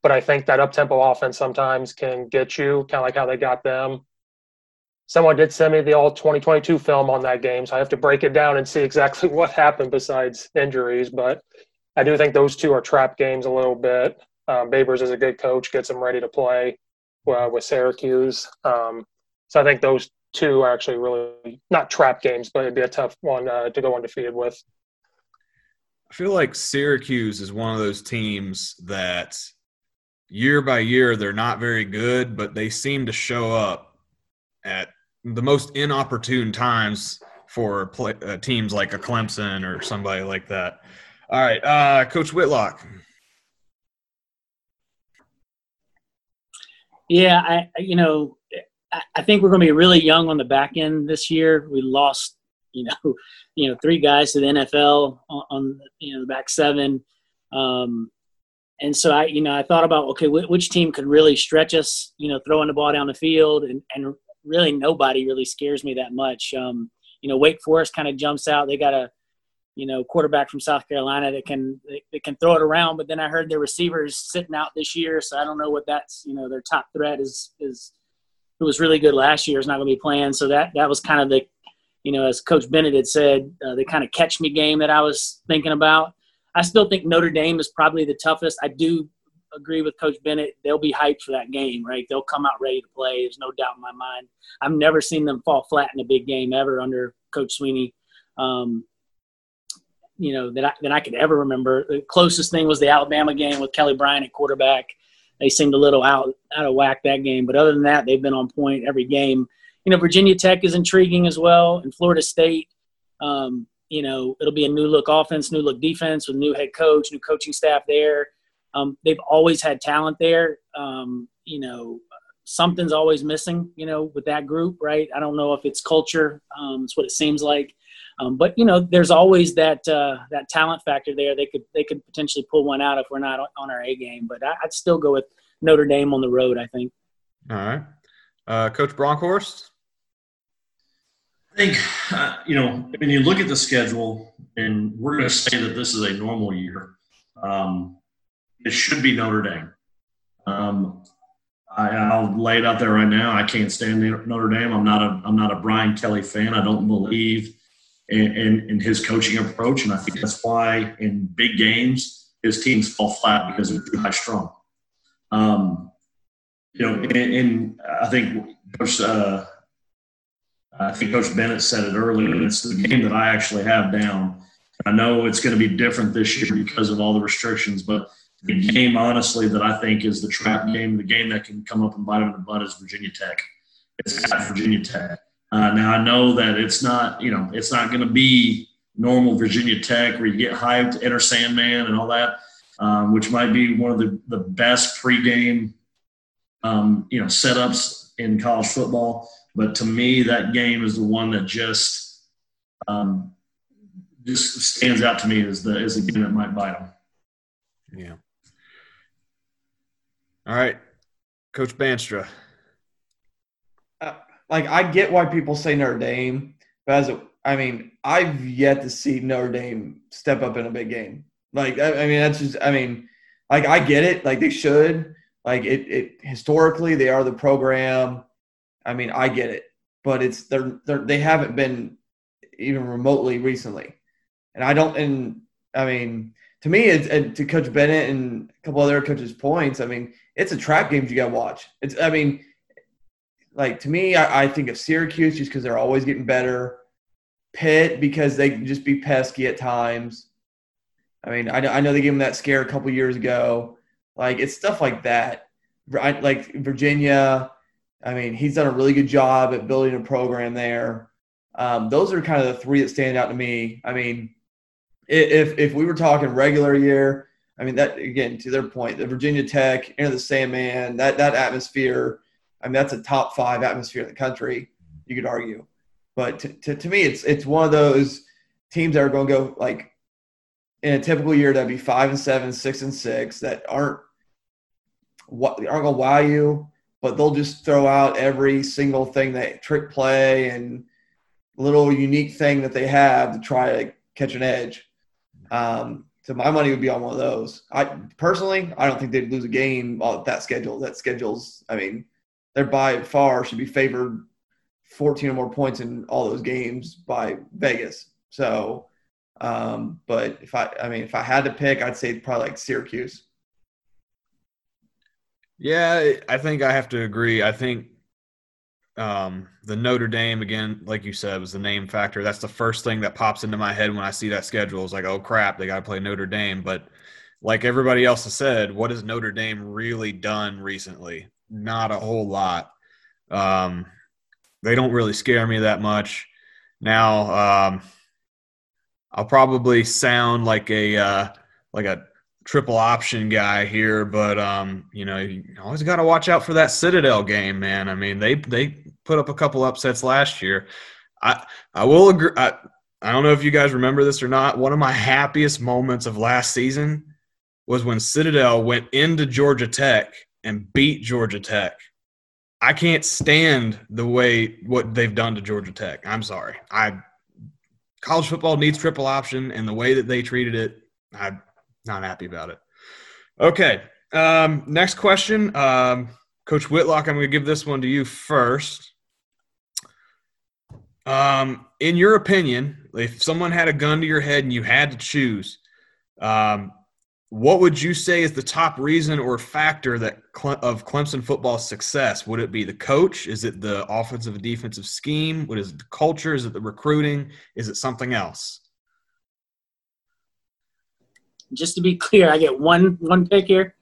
But I think that up tempo offense sometimes can get you, kind of like how they got them someone did send me the all 2022 film on that game, so I have to break it down and see exactly what happened besides injuries. But I do think those two are trap games a little bit. Um, Babers is a good coach, gets them ready to play uh, with Syracuse. Um, so I think those two are actually really not trap games, but it'd be a tough one uh, to go undefeated with. I feel like Syracuse is one of those teams that year by year they're not very good, but they seem to show up at the most inopportune times for play, uh, teams like a Clemson or somebody like that. All right, uh, Coach Whitlock. Yeah, I you know I think we're going to be really young on the back end this year. We lost you know you know three guys to the NFL on, on you know the back seven. Um, and so I, you know, I thought about okay, which team could really stretch us, you know, throwing the ball down the field and, and really nobody really scares me that much. Um, you know, Wake Forest kind of jumps out. They got a you know quarterback from South Carolina that can that can throw it around. But then I heard their receivers sitting out this year, so I don't know what that's you know their top threat is is who was really good last year is not going to be playing. So that that was kind of the you know as Coach Bennett had said uh, the kind of catch me game that I was thinking about. I still think Notre Dame is probably the toughest. I do agree with Coach Bennett. They'll be hyped for that game, right? They'll come out ready to play. There's no doubt in my mind. I've never seen them fall flat in a big game ever under Coach Swinney. Um, you know that I, that I could ever remember. The closest thing was the Alabama game with Kelly Bryant at quarterback. They seemed a little out out of whack that game, but other than that, they've been on point every game. You know, Virginia Tech is intriguing as well, and Florida State. Um, you know, it'll be a new look offense, new look defense with new head coach, new coaching staff there. Um, they've always had talent there. Um, you know, something's always missing, you know, with that group, right? I don't know if it's culture. Um, it's what it seems like. Um, but you know, there's always that uh, that talent factor there. They could they could potentially pull one out if we're not on our A game. But I, would still go with Notre Dame on the road. I think. All right, uh, Coach Bronkhorst. I think uh, you know when you look at the schedule, and we're going to say that this is a normal year. Um, it should be Notre Dame. Um, I, will lay it out there right now. I can't stand Notre Dame. I'm not a I'm not a Brian Kelly fan. I don't believe in, in, in his coaching approach, and I think that's why in big games his teams fall flat because they're too high strung. Um, you know, and, and I think Coach uh, I think Coach Bennett said it earlier. It's the game that I actually have down. I know it's going to be different this year because of all the restrictions, but the game, honestly, that I think is the trap game, the game that can come up and bite them in the butt is Virginia Tech. It's at Virginia Tech. Uh, now I know that it's not, you know, it's not going to be normal Virginia Tech where you get hyped, enter Sandman and all that, um, which might be one of the, the best pregame, um, you know, setups in college football. But to me, that game is the one that just um, just stands out to me as the as the game that might bite them. Yeah. All right, Coach Bandstra. Like I get why people say Notre Dame, but as a, I mean, I've yet to see Notre Dame step up in a big game. Like I, I mean, that's just I mean, like I get it. Like they should. Like it, it historically they are the program. I mean, I get it, but it's they're, they're they haven't been even remotely recently, and I don't. And I mean, to me, it's and to Coach Bennett and a couple other coaches' points. I mean, it's a trap game you got to watch. It's, I mean, like to me, I, I think of Syracuse just because they're always getting better. Pitt because they can just be pesky at times. I mean, I, know, I know they gave them that scare a couple years ago. Like it's stuff like that. I, like Virginia, I mean, he's done a really good job at building a program there. Um, those are kind of the three that stand out to me. I mean, if if we were talking regular year, I mean, that again to their point, the Virginia Tech, into the Sandman, that that atmosphere. I mean, that's a top five atmosphere in the country. You could argue, but to, to, to me, it's it's one of those teams that are going to go like in a typical year that'd be five and seven, six and six that aren't aren't going to wow you, but they'll just throw out every single thing that trick play and little unique thing that they have to try to catch an edge. Um, so my money would be on one of those. I personally, I don't think they'd lose a game on that schedule. That schedule's, I mean, they're by far should be favored 14 or more points in all those games by Vegas. So, um, but if I, I mean, if I had to pick, I'd say probably like Syracuse. Yeah, I think I have to agree. I think um, the Notre Dame again, like you said, was the name factor. That's the first thing that pops into my head when I see that schedule. Is like, oh crap, they got to play Notre Dame. But like everybody else has said, what has Notre Dame really done recently? Not a whole lot. Um, they don't really scare me that much. Now, um, I'll probably sound like a uh, like a triple option guy here, but um, you know, you always got to watch out for that Citadel game, man. I mean, they they put up a couple upsets last year. I I will agree. I, I don't know if you guys remember this or not. One of my happiest moments of last season was when Citadel went into Georgia Tech and beat Georgia Tech. I can't stand the way what they've done to Georgia Tech. I'm sorry. I college football needs triple option, and the way that they treated it, I'm not happy about it. Okay. Um, next question. Um, Coach Whitlock, I'm going to give this one to you first. Um, in your opinion, if someone had a gun to your head and you had to choose, um, what would you say is the top reason or factor that of Clemson football's success? Would it be the coach? Is it the offensive and defensive scheme? What is it the culture? Is it the recruiting? Is it something else? just to be clear, I get one one pick here.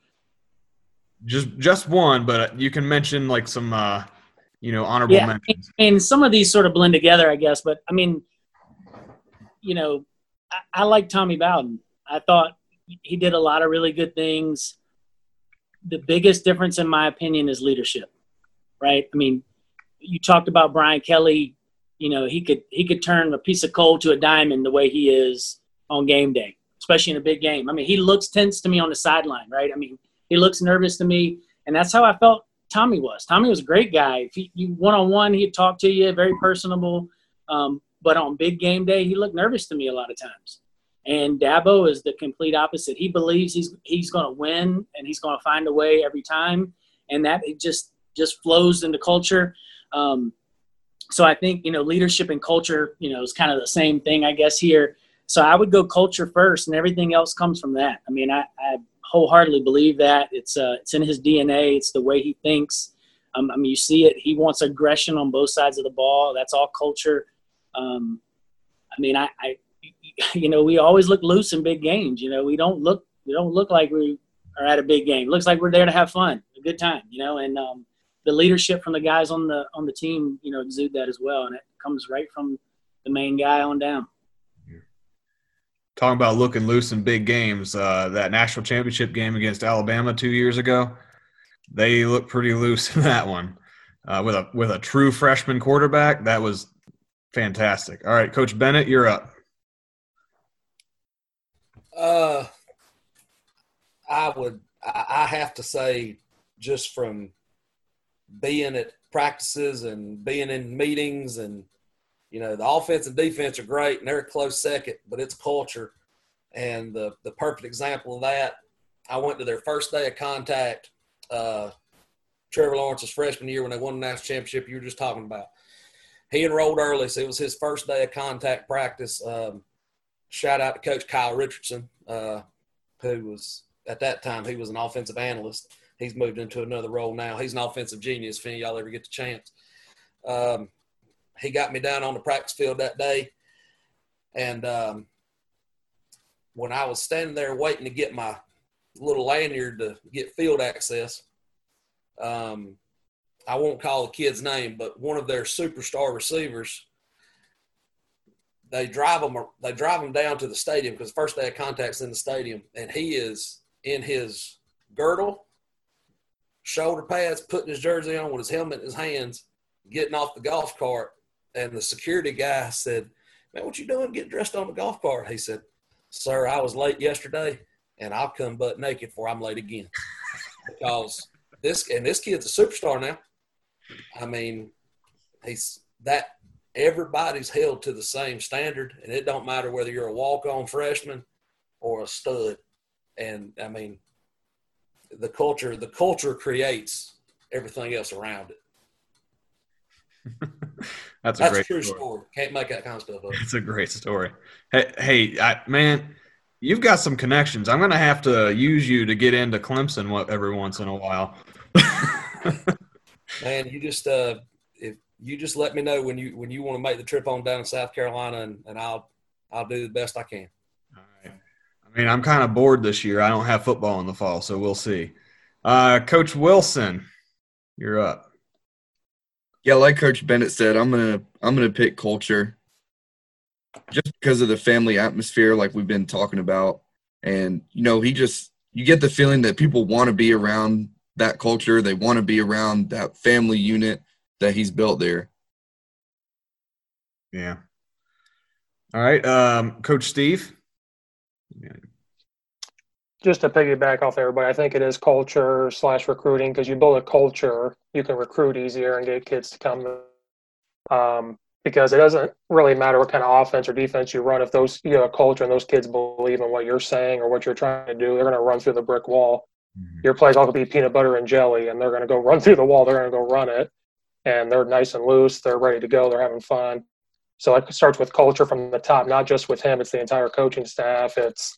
Just just one, but you can mention like some uh, you know honorable Yeah, mentions. and some of these sort of blend together, I guess. But I mean, you know, I, I like Tommy Bowden. I thought he did a lot of really good things. The biggest difference, in my opinion, is leadership. Right? I mean, you talked about Brian Kelly. You know, he could he could turn a piece of coal to a diamond the way he is on game day, especially in a big game. I mean, he looks tense to me on the sideline. Right? I mean, he looks nervous to me, and that's how I felt Tommy was. Tommy was a great guy. If he, you one on one, he'd talk to you, very personable. Um, but on big game day, he looked nervous to me a lot of times. And Dabo is the complete opposite. He believes he's he's going to win and he's going to find a way every time, and that it just just flows into culture. Um, so I think you know leadership and culture, you know, is kind of the same thing, I guess here. So I would go culture first, and everything else comes from that. I mean, I, I wholeheartedly believe that it's uh, it's in his DNA. It's the way he thinks. Um, I mean, you see it. He wants aggression on both sides of the ball. That's all culture. Um, I mean, I, I, you know, we always look loose in big games. You know, we don't look we don't look like we are at a big game. It looks like we're there to have fun, a good time. You know, and um, the leadership from the guys on the on the team, you know, exude that as well, and it comes right from the main guy on down. Talking about looking loose in big games, uh, that national championship game against Alabama two years ago, they looked pretty loose in that one. Uh, with a with a true freshman quarterback, that was fantastic. All right, Coach Bennett, you're up. Uh, I would. I have to say, just from being at practices and being in meetings, and you know, the offense and defense are great, and they're a close second, but it's culture. And the the perfect example of that, I went to their first day of contact. Uh, Trevor Lawrence's freshman year when they won the national championship, you were just talking about. He enrolled early, so it was his first day of contact practice. Um, shout out to Coach Kyle Richardson, uh, who was at that time he was an offensive analyst. He's moved into another role now. He's an offensive genius. If any y'all ever get the chance, um, he got me down on the practice field that day, and um, when I was standing there waiting to get my little lanyard to get field access, um, I won't call the kid's name, but one of their superstar receivers they drive him they drive him down to the stadium because first day of contacts in the stadium and he is in his girdle shoulder pads putting his jersey on with his helmet in his hands getting off the golf cart and the security guy said man what you doing getting dressed on the golf cart? He said sir i was late yesterday and i'll come butt naked before i'm late again. Because this and this kid's a superstar now. I mean he's that everybody's held to the same standard, and it don't matter whether you're a walk-on freshman or a stud. And I mean, the culture the culture creates everything else around it. That's a That's a great true story. story. Can't make that kind of stuff up. It's a great story. Hey, hey, I, man, you've got some connections. I'm gonna have to use you to get into Clemson what- every once in a while. Man, you just uh, you just let me know when you when you want to make the trip on down to South Carolina, and, and I'll I'll do the best I can. All right. I mean, I'm kind of bored this year. I don't have football in the fall, so we'll see. Uh, Coach Wilson, you're up. Yeah, like Coach Bennett said, I'm gonna I'm gonna pick culture, just because of the family atmosphere, like we've been talking about, and you know, he just you get the feeling that people want to be around that culture. They want to be around that family unit that he's built there. Yeah. All right, um, Coach Steve. just to piggyback off everybody, I think it is culture slash recruiting because you build a culture, you can recruit easier and get kids to come. Um, because it doesn't really matter what kind of offense or defense you run. If those you know a culture and those kids believe in what you're saying or what you're trying to do, they're going to run through the brick wall. Your plays all going to be peanut butter and jelly, and they're going to go run through the wall. They're going to go run it, and they're nice and loose. They're ready to go. They're having fun. So it starts with culture from the top, not just with him. It's the entire coaching staff. It's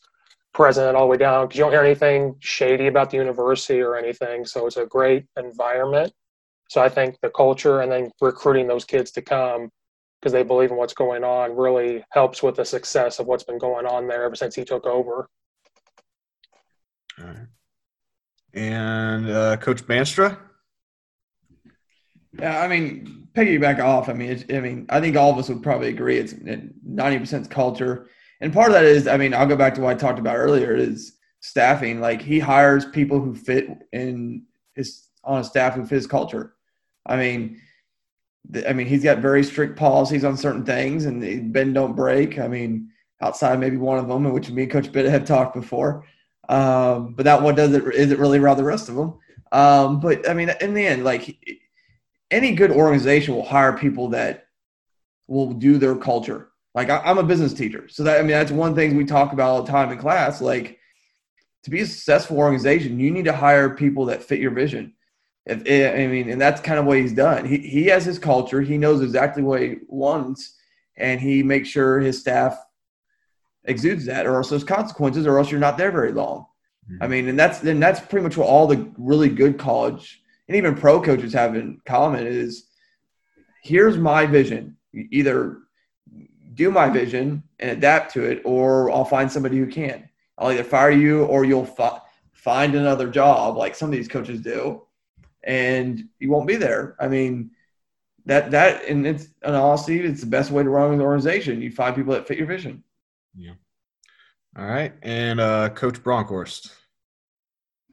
president all the way down because you don't hear anything shady about the university or anything. So it's a great environment. So I think the culture and then recruiting those kids to come because they believe in what's going on really helps with the success of what's been going on there ever since he took over. All right. And uh, Coach Bandstra? Yeah, I mean, piggyback off. I mean, I mean, I think all of us would probably agree it's ninety percent culture, and part of that is, I mean, I'll go back to what I talked about earlier is staffing. Like he hires people who fit in his on his staff who his culture. I mean, I mean, he's got very strict policies on certain things, and bend don't break. I mean, outside maybe one of them, which me and Coach Bitt have talked before. Um, but that one doesn't isn't really around the rest of them. Um, but I mean, in the end, like any good organization will hire people that will do their culture. Like I, am a business teacher, so that I mean that's one thing we talk about all the time in class. Like to be a successful organization, you need to hire people that fit your vision. If, I mean, and that's kind of what he's done. He he has his culture. He knows exactly what he wants, and he makes sure his staff exudes that, or else there's consequences, or else you're not there very long. Mm-hmm. I mean, and that's and that's pretty much what all the really good college and even pro coaches have in common is here's my vision. either do my vision and adapt to it, or I'll find somebody who can. I'll either fire you or you'll fi- find another job like some of these coaches do, and you won't be there. I mean, that that and it's in honesty, it's the best way to run an organization. You find people that fit your vision. Yeah. All right, and uh, Coach Bronkhorst.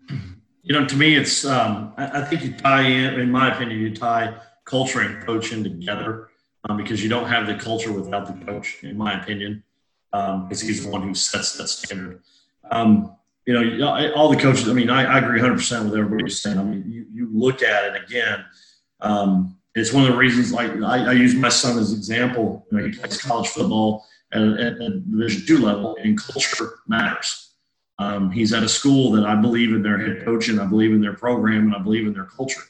You know, to me, it's um, I, think you tie in, in my opinion, you tie culture and coaching together um, because you don't have the culture without the coach, in my opinion, because um, he's the one who sets that standard. Um, you know, all the coaches. I mean, I, I agree 100 percent with everybody saying. I mean, you, you look at it again. Um, it's one of the reasons. Like I, I use my son as an example. You know, he plays college football at, at, at Division two level, and culture matters. Um, he's at a school that I believe in their head coach and I believe in their program and I believe in their culture.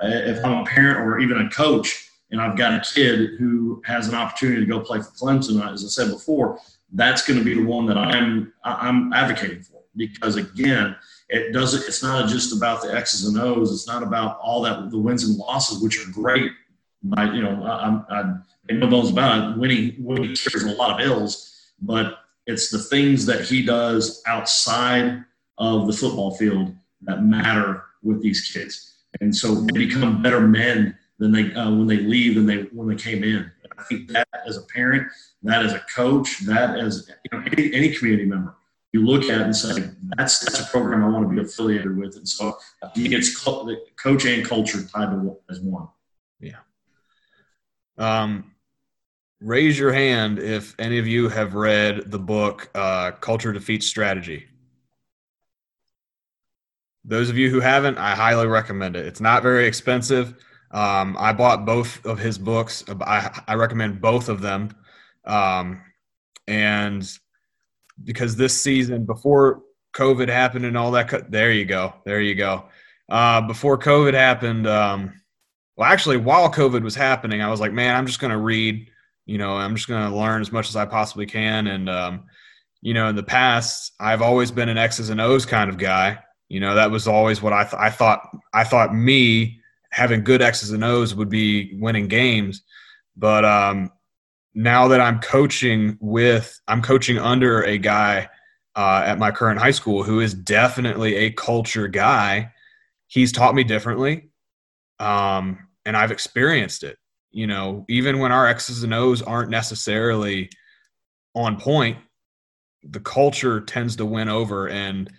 If I'm a parent or even a coach and I've got a kid who has an opportunity to go play for Clemson, as I said before, that's going to be the one that I'm I'm advocating for because again, it doesn't. It's not just about the X's and O's. It's not about all that the wins and losses, which are great. My, you know, I, I, I no bones about it. Winning, winning carries a lot of ills, but it's the things that he does outside of the football field that matter with these kids. And so they become better men than they uh, when they leave than they when they came in. I think that as a parent, that as a coach, that as you know, any, any community member, you look at it and say that's that's a program I want to be affiliated with. And so I think it's co- coach and culture tied to as one. Yeah. Um, raise your hand if any of you have read the book uh, Culture Defeats Strategy. Those of you who haven't, I highly recommend it. It's not very expensive. Um, I bought both of his books. I, I recommend both of them. Um, and because this season, before COVID happened and all that, there you go. There you go. Uh, before COVID happened, um, well, actually, while COVID was happening, I was like, man, I'm just going to read you know, I'm just going to learn as much as I possibly can. And, um, you know, in the past, I've always been an X's and O's kind of guy. You know, that was always what I, th- I thought. I thought me having good X's and O's would be winning games. But um, now that I'm coaching with, I'm coaching under a guy uh, at my current high school who is definitely a culture guy. He's taught me differently, um, and I've experienced it you know, even when our X's and O's aren't necessarily on point, the culture tends to win over. And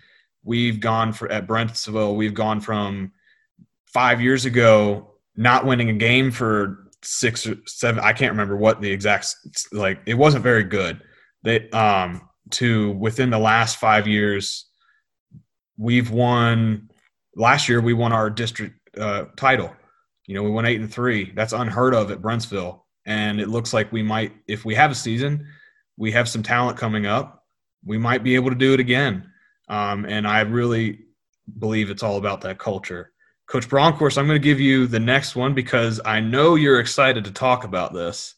we've gone for at Brentsville, we've gone from five years ago not winning a game for six or seven. I can't remember what the exact like. It wasn't very good. They um to within the last five years, we've won. Last year we won our district uh, title you know, we went eight and three. That's unheard of at Brentsville. And it looks like we might, if we have a season, we have some talent coming up. We might be able to do it again. Um, and I really believe it's all about that culture. Coach Bronkhorst, I'm going to give you the next one because I know you're excited to talk about this.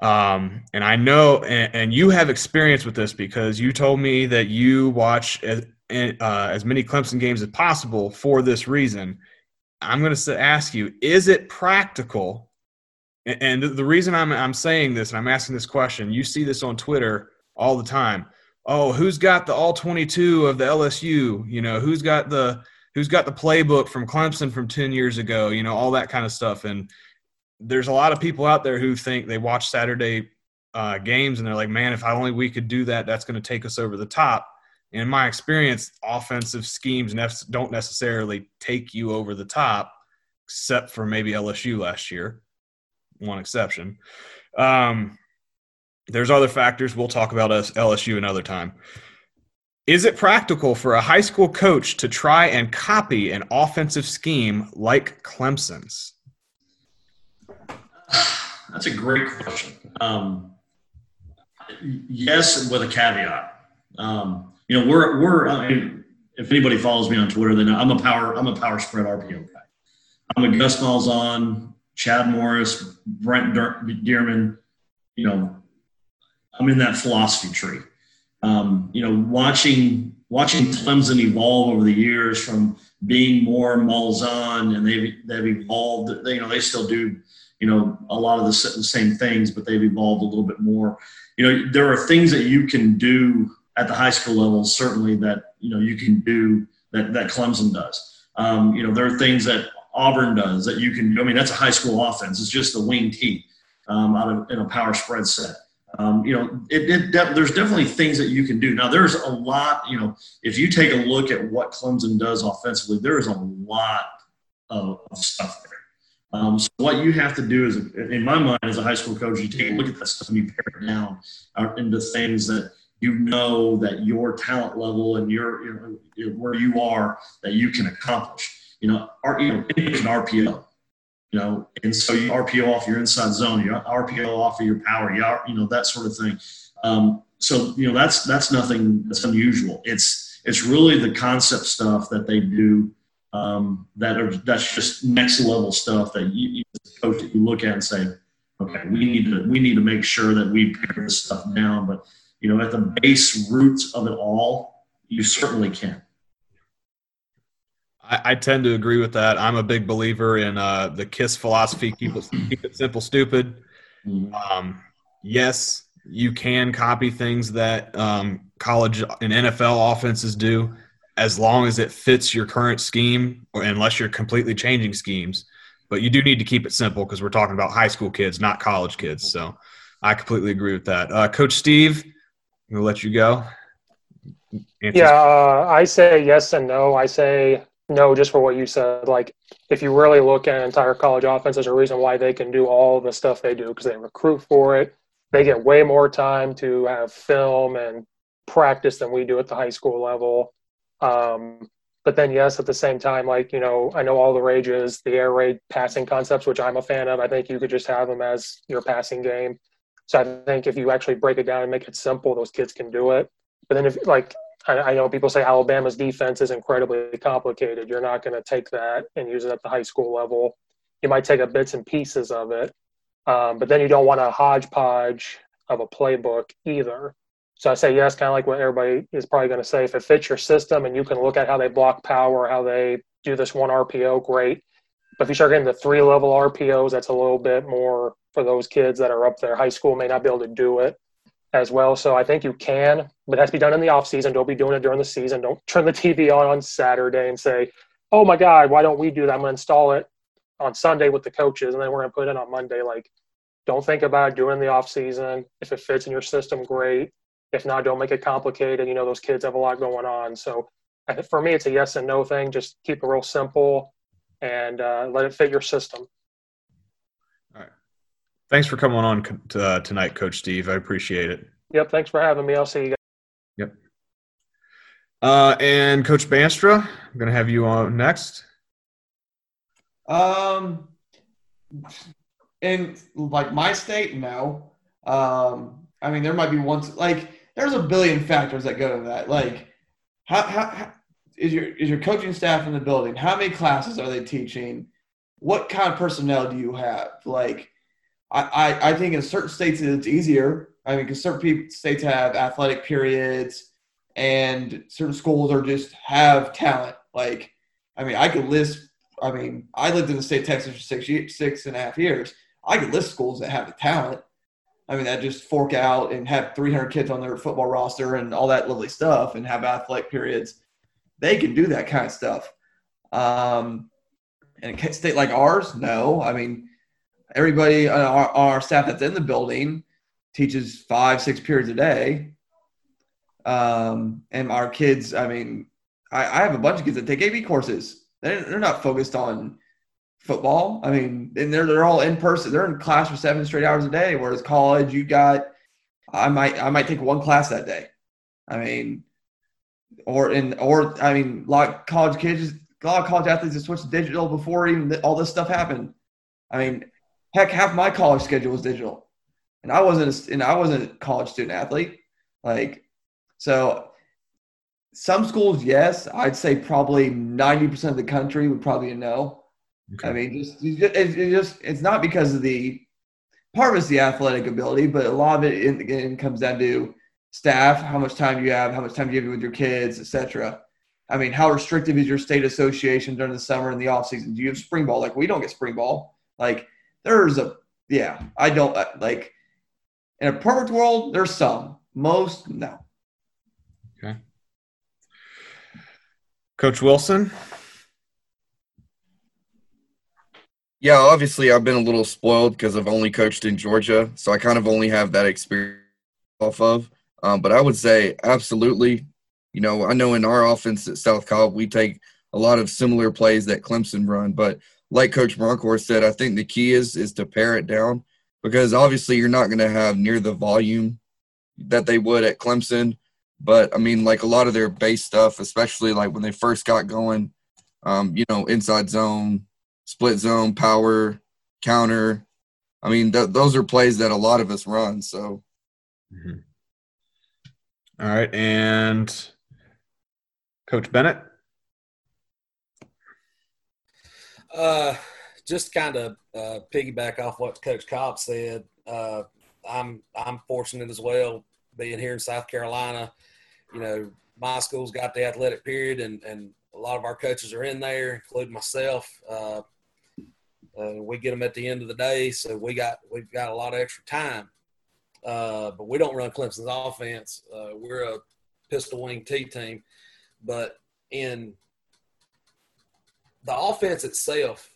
Um, and I know, and, and, you have experience with this because you told me that you watch as, uh, as many Clemson games as possible for this reason. I'm going to ask you: Is it practical? And the reason I'm I'm saying this and I'm asking this question, you see this on Twitter all the time. oh, who's got the all 22 of the LSU? You know, who's got the who's got the playbook from Clemson from 10 years ago? You know, all that kind of stuff. And there's a lot of people out there who think they watch Saturday uh, games and they're like, man, if only we could do that, that's going to take us over the top. In my experience, offensive schemes don't necessarily take you over the top, except for maybe LSU last year, one exception. Um, there's other factors. We'll talk about LSU another time. Is it practical for a high school coach to try and copy an offensive scheme like Clemson's? That's a great question. Um, yes, with a caveat. Um, you know, we're we're. I mean, if anybody follows me on Twitter, then I'm a power. I'm a power spread RPO guy. I'm a Gus Malzahn, Chad Morris, Brent Dearmon. You know, I'm in that philosophy tree. Um, you know, watching watching Clemson evolve over the years from being more Malzahn, and they've they've evolved. They, you know, they still do you know a lot of the same things, but they've evolved a little bit more. You know, there are things that you can do at the high school level, certainly that you know you can do that that Clemson does. Um, you know, there are things that Auburn does that you can do. I mean, that's a high school offense. It's just a wing T um, out of in a power spread set. Um, you know, it, it de- there's definitely things that you can do. Now, there's a lot. You know, if you take a look at what Clemson does offensively, there is a lot of, of stuff there. Um, so what you have to do is, in my mind, as a high school coach, you take a look at that stuff and you pare it down uh, into things that you know that your talent level and your you know, where you are that you can accomplish. You know, our, you know, it's an RPO. You know, and so you RPO off your inside zone, you RPO off of your power, you, you know that sort of thing. Um, so you know that's that's nothing that's unusual. It's it's really the concept stuff that they do um, that are that's just next level stuff that you, coach you look at and say, okay, we need to we need to make sure that we pare this stuff down. But you know, at the base roots of it all, you certainly can. I, I tend to agree with that. I'm a big believer in uh, the KISS philosophy: keep it keep it simple, stupid. Mm-hmm. Um, yes, you can copy things that um, college and NFL offenses do as long as it fits your current scheme, or unless you're completely changing schemes. But you do need to keep it simple because we're talking about high school kids, not college kids. So I completely agree with that. Uh, Coach Steve, To let you go. Answers. Yeah, uh, I say yes and no. I say no just for what you said. Like, if you really look at entire college offense, there's a reason why they can do all the stuff they do because they recruit for it. They get way more time to have film and practice than we do at the high school level. Um, but then, yes, at the same time, like, you know, I know all the rages, the air raid passing concepts, which I'm a fan of. I think you could just have them as your passing game. So I think if you actually break it down and make it simple, those kids can do it. But then, if like, I, I know people say Alabama's defense is incredibly complicated. You're not going to take that and use it at the high school level. You might take a bits and pieces of it, um, but then you don't want a hodgepodge of a playbook either. So I say yes, kind of like what everybody is probably going to say. If it fits your system and you can look at how they block power, how they do this one RPO, great. But if you start getting the three level RPOs, that's a little bit more for those kids that are up there. High school may not be able to do it as well. So I think you can, but it has to be done in the off season. Don't be doing it during the season. Don't turn the TV on on Saturday and say, "Oh my God, why don't we do that?" I'm going to install it on Sunday with the coaches, and then we're going to put it on Monday. Like, don't think about it. Do it in the off season. If it fits in your system, great. If not, don't make it complicated. You know, those kids have a lot going on. So for me, it's a yes and no thing. Just keep it real simple and uh, let it fit your system. All right. Thanks for coming on uh, tonight, Coach Steve. I appreciate it. Yep. Thanks for having me. I'll see you guys. Yep. Uh, and Coach Bandstra, I'm going to have you on next. Um, in like my state, no. Um, I mean, there might be ones like there's a billion factors that go to that. Like, how, how, how is your is your coaching staff in the building? How many classes are they teaching? What kind of personnel do you have? Like, I, I, I think in certain states it's easier. I mean, because certain people, states have athletic periods, and certain schools are just have talent. Like, I mean, I could list. I mean, I lived in the state of Texas for six six and a half years. I could list schools that have the talent, I mean, that just fork out and have 300 kids on their football roster and all that lovely stuff and have athletic periods. They can do that kind of stuff. Um, and a state like ours, no. I mean, everybody on our, our staff that's in the building teaches five, six periods a day. Um, and our kids, I mean, I, I, have a bunch of kids that take AP courses. They're, they're not focused on football. I mean, and they're they're all in person. They're in class for seven straight hours a day. Whereas college, you got I might I might take one class that day. I mean, or in or I mean, a lot of college kids, a lot of college athletes have switched to digital before even all this stuff happened. I mean, heck, half my college schedule was digital, and I wasn't a, and I wasn't a college student athlete. Like, so some schools, yes, I'd say probably ninety percent of the country would probably know. Okay. I mean, just, it's just it's not because of the part of it's the athletic ability, but a lot of it again comes down to staff, how much time do you have, how much time do you have with your kids, etc. I mean, how restrictive is your state association during the summer and the off season? Do you have spring ball? Like we don't get spring ball. Like there's a yeah, I don't uh, like in a perfect world. There's some, most no. Okay, Coach Wilson. Yeah, obviously I've been a little spoiled because I've only coached in Georgia, so I kind of only have that experience off of. Um, but I would say absolutely. You know, I know in our offense at South Cobb we take a lot of similar plays that Clemson run, but like Coach Bronkhorst said, I think the key is is to pare it down because obviously you're not going to have near the volume that they would at Clemson. But I mean, like a lot of their base stuff, especially like when they first got going, um, you know, inside zone, split zone, power, counter. I mean, th- those are plays that a lot of us run. So, mm-hmm. All right, and Coach Bennett. Uh, just kind of uh, piggyback off what Coach Cobb said. Uh, I'm I'm fortunate as well being here in South Carolina. You know, my school's got the athletic period, and and a lot of our coaches are in there, including myself. Uh, uh, we get them at the end of the day, so we got we've got a lot of extra time. Uh, but we don't run Clemson's offense. Uh, we're a pistol wing T team, but in the offense itself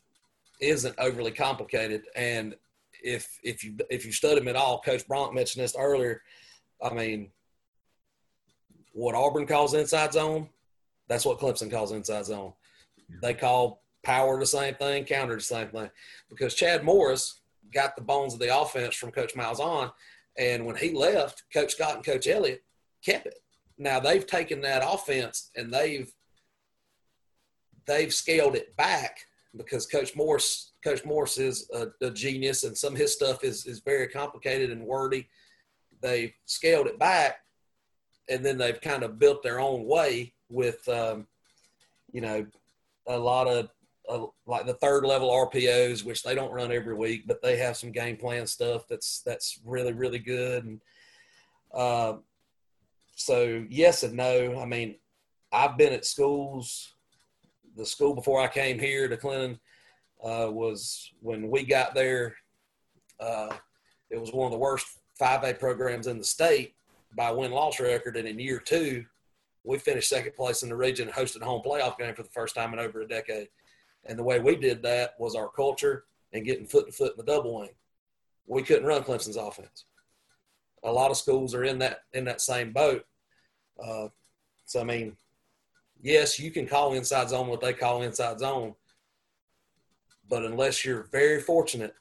isn't overly complicated. And if if you if you study them at all, Coach Bronk mentioned this earlier. I mean, what Auburn calls inside zone, that's what Clemson calls inside zone. They call power the same thing, counter the same thing. Because Chad Morris got the bones of the offense from Coach Malzahn, and when he left, Coach Scott and Coach Elliott kept it. Now they've taken that offense and they've they've scaled it back because Coach Morris Coach Morris is a, a genius and some of his stuff is is very complicated and wordy. They've scaled it back, and then they've kind of built their own way with, um, you know, a lot of like the third level RPOs, which they don't run every week, but they have some game plan stuff that's that's really really good. And uh, so yes and no. I mean, I've been at schools. The school before I came here to Clinton uh, was when we got there. Uh, it was one of the worst 5A programs in the state by win loss record, and in year two, we finished second place in the region and hosted a home playoff game for the first time in over a decade. And the way we did that was our culture and getting foot to foot in the double wing. We couldn't run Clemson's offense. A lot of schools are in that in that same boat. Uh, so I mean, yes, you can call inside zone what they call inside zone, but unless you're very fortunate,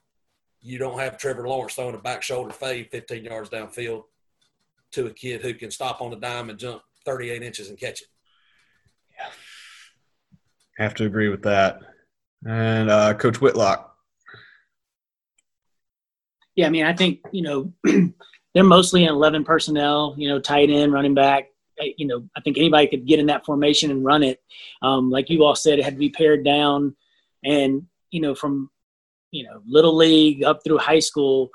you don't have Trevor Lawrence throwing a back shoulder fade 15 yards downfield to a kid who can stop on the dime and jump 38 inches and catch it. Yeah. Have to agree with that. And uh, Coach Whitlock. Yeah, I mean, I think, you know, they're mostly in 11 personnel, you know, tight end, running back. You know, I think anybody could get in that formation and run it. Um, like you all said, it had to be pared down. And, you know, from, you know, little league up through high school,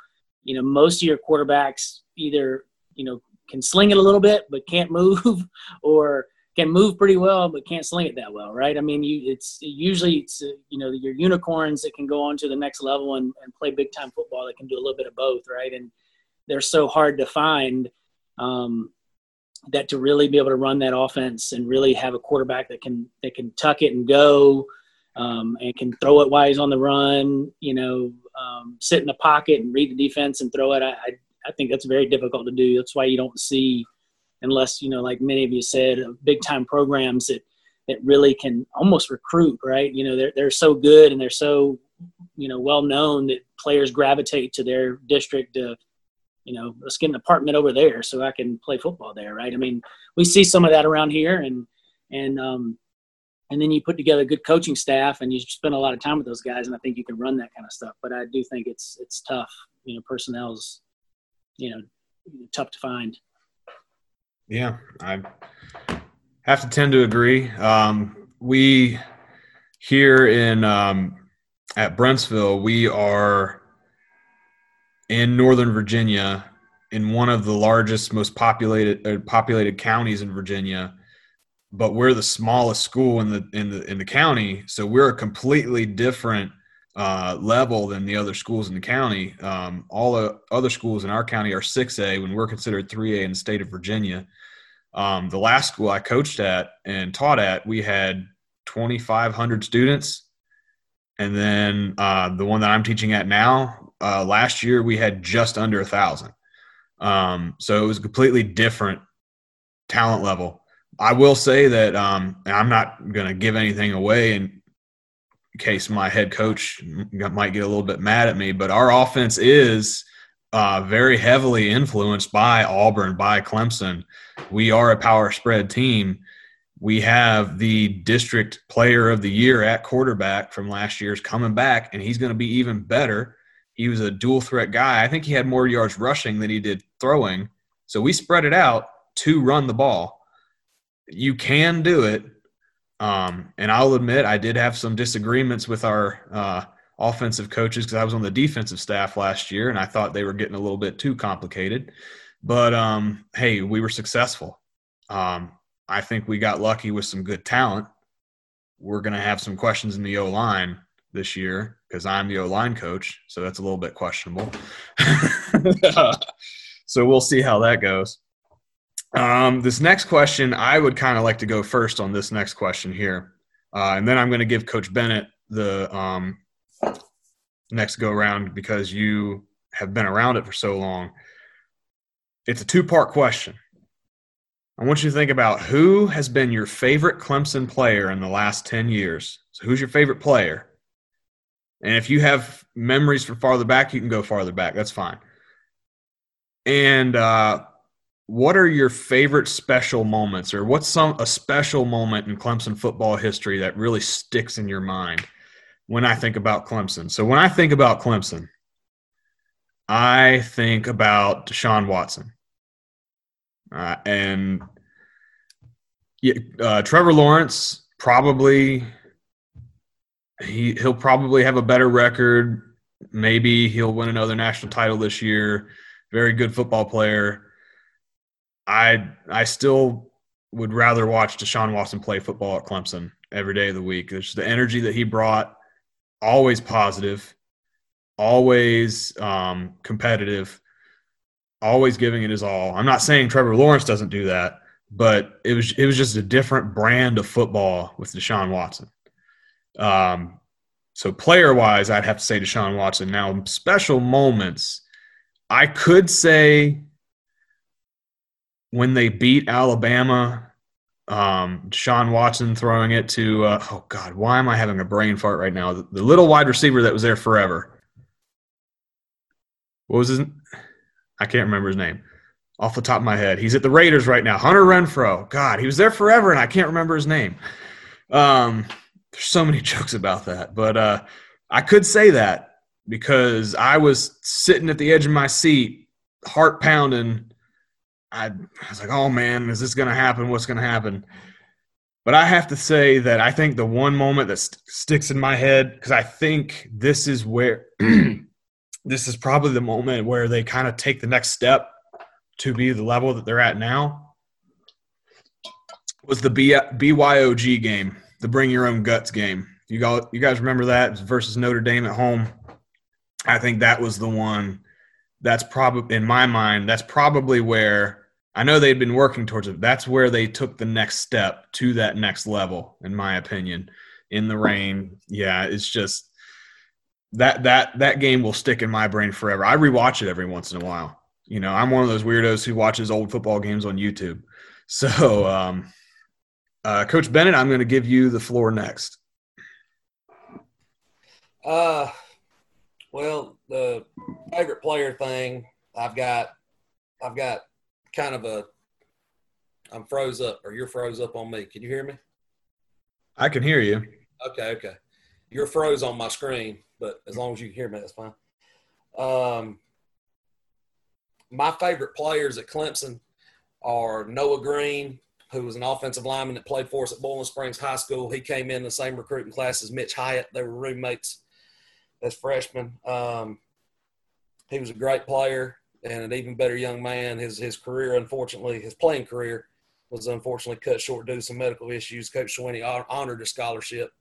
you know, most of your quarterbacks either, you know, can sling it a little bit but can't move or can move pretty well but can't sling it that well right i mean you it's usually it's uh, you know your unicorns that can go on to the next level and, and play big time football that can do a little bit of both right and they're so hard to find. Um, that to really be able to run that offense and really have a quarterback that can that can tuck it and go um, and can throw it while he's on the run. You know, um, sit in the pocket and read the defense and throw it. I, I, I think that's very difficult to do. That's why you don't see, unless you know, like many of you said, big time programs that that really can almost recruit. Right? You know, they're they're so good and they're so you know well known that players gravitate to their district to you know, let's get an apartment over there so I can play football there, right? I mean, we see some of that around here, and and um, and then you put together a good coaching staff, and you spend a lot of time with those guys, and I think you can run that kind of stuff. But I do think it's it's tough. You know, personnel's you know tough to find. Yeah, I have to tend to agree. Um, we here in um, at Brentsville, we are in Northern Virginia, in one of the largest, most populated uh, populated counties in Virginia, but we're the smallest school in the in the in the county, so we're a completely different uh, level than the other schools in the county. Um, all the other schools in our county are 6A when we're considered 3A in the state of Virginia. Um, the last school I coached at and taught at, we had 2,500 students. And then uh, the one that I'm teaching at now, uh, last year we had just under a thousand. Um, so it was a completely different talent level. I will say that um, I'm not going to give anything away in case my head coach might get a little bit mad at me, but our offense is uh, very heavily influenced by Auburn, by Clemson. We are a power spread team. We have the district player of the year at quarterback from last year's coming back, and he's going to be even better he was a dual threat guy. I think he had more yards rushing than he did throwing. So we spread it out to run the ball. You can do it. Um, and I'll admit I did have some disagreements with our uh, offensive coaches because I was on the defensive staff last year and I thought they were getting a little bit too complicated. But um, hey, we were successful. Um, I think we got lucky with some good talent. We're going to have some questions in the O line this year because I'm the O line coach, so that's a little bit questionable. so we'll see how that goes. Um, this next question, I would kind of like to go first on this next question here, uh, and then I'm going to give Coach Bennett the um, next go around because you have been around it for so long. It's a two part question. I want you to think about who has been your favorite Clemson player in the last 10 years. So, who's your favorite player? And if you have memories from farther back, you can go farther back. That's fine. And uh, what are your favorite special moments, or what's some a special moment in Clemson football history that really sticks in your mind when I think about Clemson? So when I think about Clemson, I think about Deshaun Watson, uh, and uh, Trevor Lawrence probably he he'll probably have a better record. Maybe he'll win another national title this year. Very good football player. I I still would rather watch Deshaun Watson play football at Clemson every day of the week. There's the energy that he brought, always positive, always um, competitive, always giving it his all. I'm not saying Trevor Lawrence doesn't do that, but it was it was just a different brand of football with Deshaun Watson. Um, so player wise, I'd have to say Deshaun Watson. Now, special moments, I could say when they beat Alabama, um, Deshaun Watson throwing it to, uh, oh God, why am I having a brain fart right now? The, the, little wide receiver that was there forever. What was his? I can't remember his name off the top of my head. He's at the Raiders right now. Hunter Renfrow. God, he was there forever, and I can't remember his name. Um, there's so many jokes about that, but uh, I could say that because I was sitting at the edge of my seat, heart pounding. I, I was like, "Oh man, is this going to happen? What's going to happen?" But I have to say that I think the one moment that st- sticks in my head because I think this is where this is probably the moment where they kind of take the next step to be the level that they're at now was the B- BYOG game the bring your own guts game. You got you guys remember that versus Notre Dame at home. I think that was the one that's probably in my mind that's probably where I know they'd been working towards it. That's where they took the next step to that next level, in my opinion. In the rain, yeah, it's just that that that game will stick in my brain forever. I rewatch it every once in a while. You know, I'm one of those weirdos who watches old football games on YouTube. So, um, uh, Coach Bennett, I'm going to give you the floor next. Uh, well, the favorite player thing, I've got, I've got kind of a, I'm froze up, or you're froze up on me. Can you hear me? I can hear you. Okay, okay. You're froze on my screen, but as long as you can hear me, that's fine. Um, my favorite players at Clemson are Noah Green, who was an offensive lineman that played for us at Boiling Springs High School. He came in the same recruiting class as Mitch Hyatt. They were roommates as freshmen. Um, he was a great player and an even better young man. His his career, unfortunately, his playing career was unfortunately cut short due to some medical issues. Coach Swinney honored a scholarship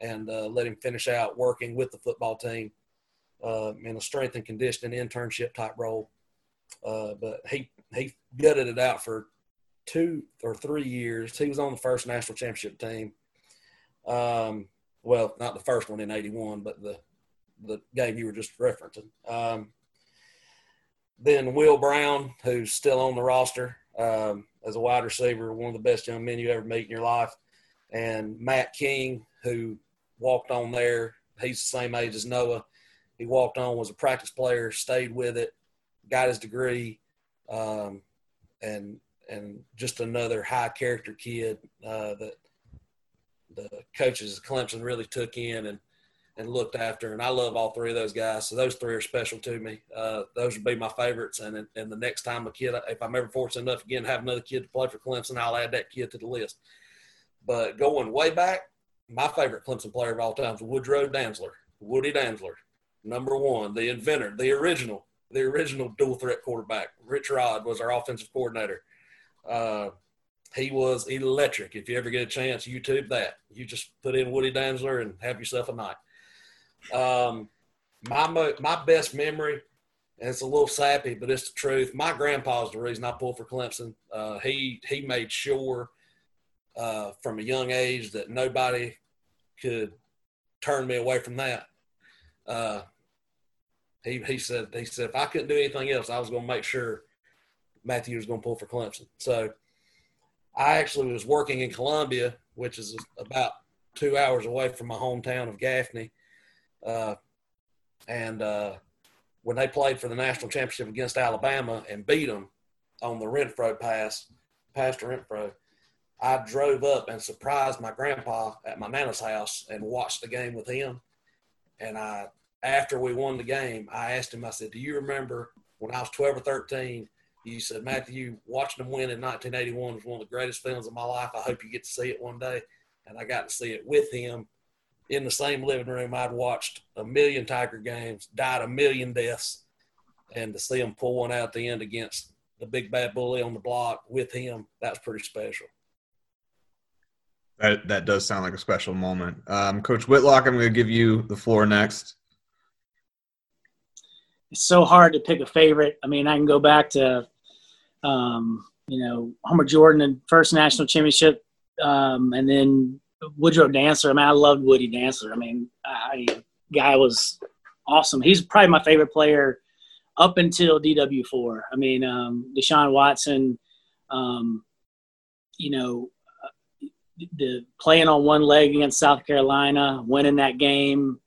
and uh, let him finish out working with the football team uh, in a strength and conditioning internship type role. Uh, but he he gutted it out for two or three years. He was on the first national championship team. Um, well, not the first one in '81, but the the game you were just referencing. Um, then Will Brown, who's still on the roster um, as a wide receiver, one of the best young men you ever meet in your life, and Matt King, who walked on there. He's the same age as Noah. He walked on, was a practice player, stayed with it, got his degree, um, and and just another high character kid uh, that the coaches at Clemson really took in and and looked after. And I love all three of those guys. So those three are special to me. Uh, those would be my favorites. And and the next time a kid, if I'm ever fortunate enough again have another kid to play for Clemson, I'll add that kid to the list. But going way back, my favorite Clemson player of all time is Woodrow Dantzler, Woody Dantzler, number one, the inventor, the original, the original dual threat quarterback. Rich Rod was our offensive coordinator. Uh, he was electric. If you ever get a chance, YouTube that. You just put in Woody Dantzler and have yourself a night. Um, my my best memory, and it's a little sappy, but it's the truth. My grandpa's the reason I pulled for Clemson. Uh, he he made sure uh, from a young age that nobody could turn me away from that. Uh, he he said he said if I couldn't do anything else, I was going to make sure Matthew was going to pull for Clemson. So I actually was working in Columbia, which is about two hours away from my hometown of Gaffney. Uh, and uh, when they played for the national championship against Alabama and beat them on the Renfrow pass, Pastor Renfrow, I drove up and surprised my grandpa at my nana's house and watched the game with him. And I, after we won the game, I asked him, I said, Do you remember when I was 12 or 13? You said, Matthew, watching them win in 1981 was one of the greatest feelings of my life. I hope you get to see it one day. And I got to see it with him in the same living room. I'd watched a million Tiger games, died a million deaths. And to see him pull one out at the end against the big bad bully on the block with him, that's pretty special. That that does sound like a special moment. Um, Coach Whitlock, I'm going to give you the floor next. It's so hard to pick a favorite. I mean, I can go back to, um, you know, Homer Jordan and first national championship, um, and then Woodrow Dantzler. I mean, I loved Woody Dantzler. I mean, I guy was awesome. He's probably my favorite player up until DW4. I mean, um, Deshaun Watson. Um, you know, the playing on one leg against South Carolina, winning that game.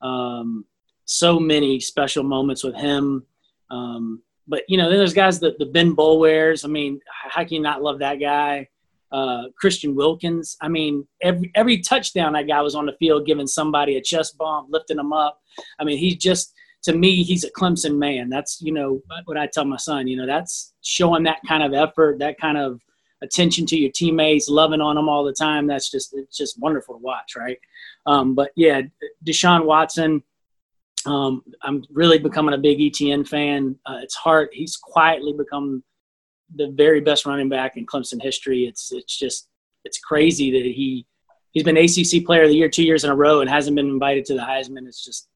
Um, so many special moments with him. Um, but you know, then there's guys that the Ben Boulwares. I mean, how can you not love that guy? Uh, Christian Wilkins. I mean, every every touchdown that guy was on the field, giving somebody a chest bump, lifting them up. I mean, he's just to me, he's a Clemson man. That's you know what I tell my son. You know, that's showing that kind of effort, that kind of attention to your teammates, loving on them all the time. That's just it's just wonderful to watch, right? Um, but yeah, Deshaun Watson. Um, I'm really becoming a big Etienne fan. Uh, it's hard. He's quietly become the very best running back in Clemson history. It's it's just it's crazy that he he's been ACC Player of the Year two years in a row and hasn't been invited to the Heisman. It's just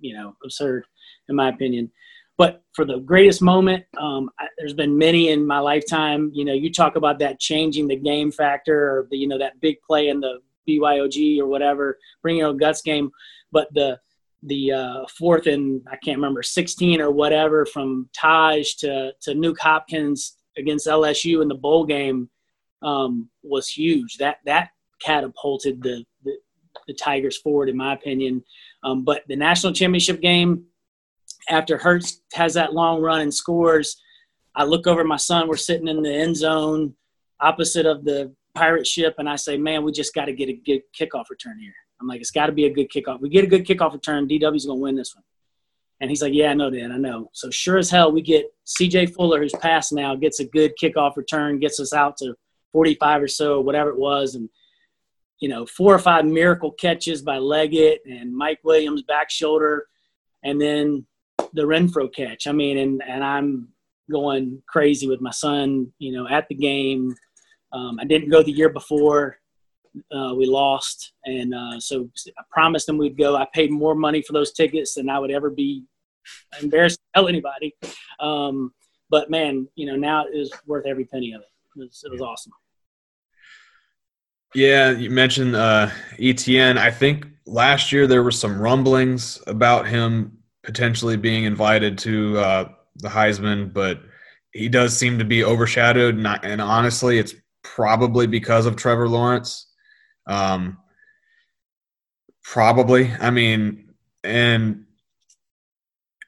you know absurd in my opinion. but for the greatest moment, um, I, there's been many in my lifetime. You know, you talk about that changing the game factor, or the you know that big play in the BYOG or whatever, bringing your guts game. But the the uh, fourth and I can't remember 16 or whatever from Tajh to to Nuke Hopkins against LSU in the bowl game um, was huge. That that catapulted the, the, the Tigers forward, in my opinion. Um, but the national championship game, after Hurts has that long run and scores, I look over my son. We're sitting in the end zone, opposite of the pirate ship, and I say, "Man, we just got to get a good kickoff return here." I'm like, "It's got to be a good kickoff. We get a good kickoff return, DW's going to win this one." And he's like, Yeah, I know, Dan, I know. So sure as hell, we get CJ Fuller, who's passed now, gets a good kickoff return, gets us out to 45 or so, whatever it was. And, you know, four or five miracle catches by Leggett and Mike Williams back shoulder. And then the Renfrow catch. I mean, and, and I'm going crazy with my son, you know, at the game. Um, I didn't go the year before. Uh, we lost, and uh, so I promised them we'd go. I paid more money for those tickets than I would ever be embarrassed to tell anybody. Um, but man, you know, now it is worth every penny of it. It was, it was awesome. Yeah, you mentioned uh, Etienne. I think last year there were some rumblings about him potentially being invited to uh, the Heisman, but he does seem to be overshadowed. Not, and honestly, it's probably because of Trevor Lawrence. Um, probably. I mean, and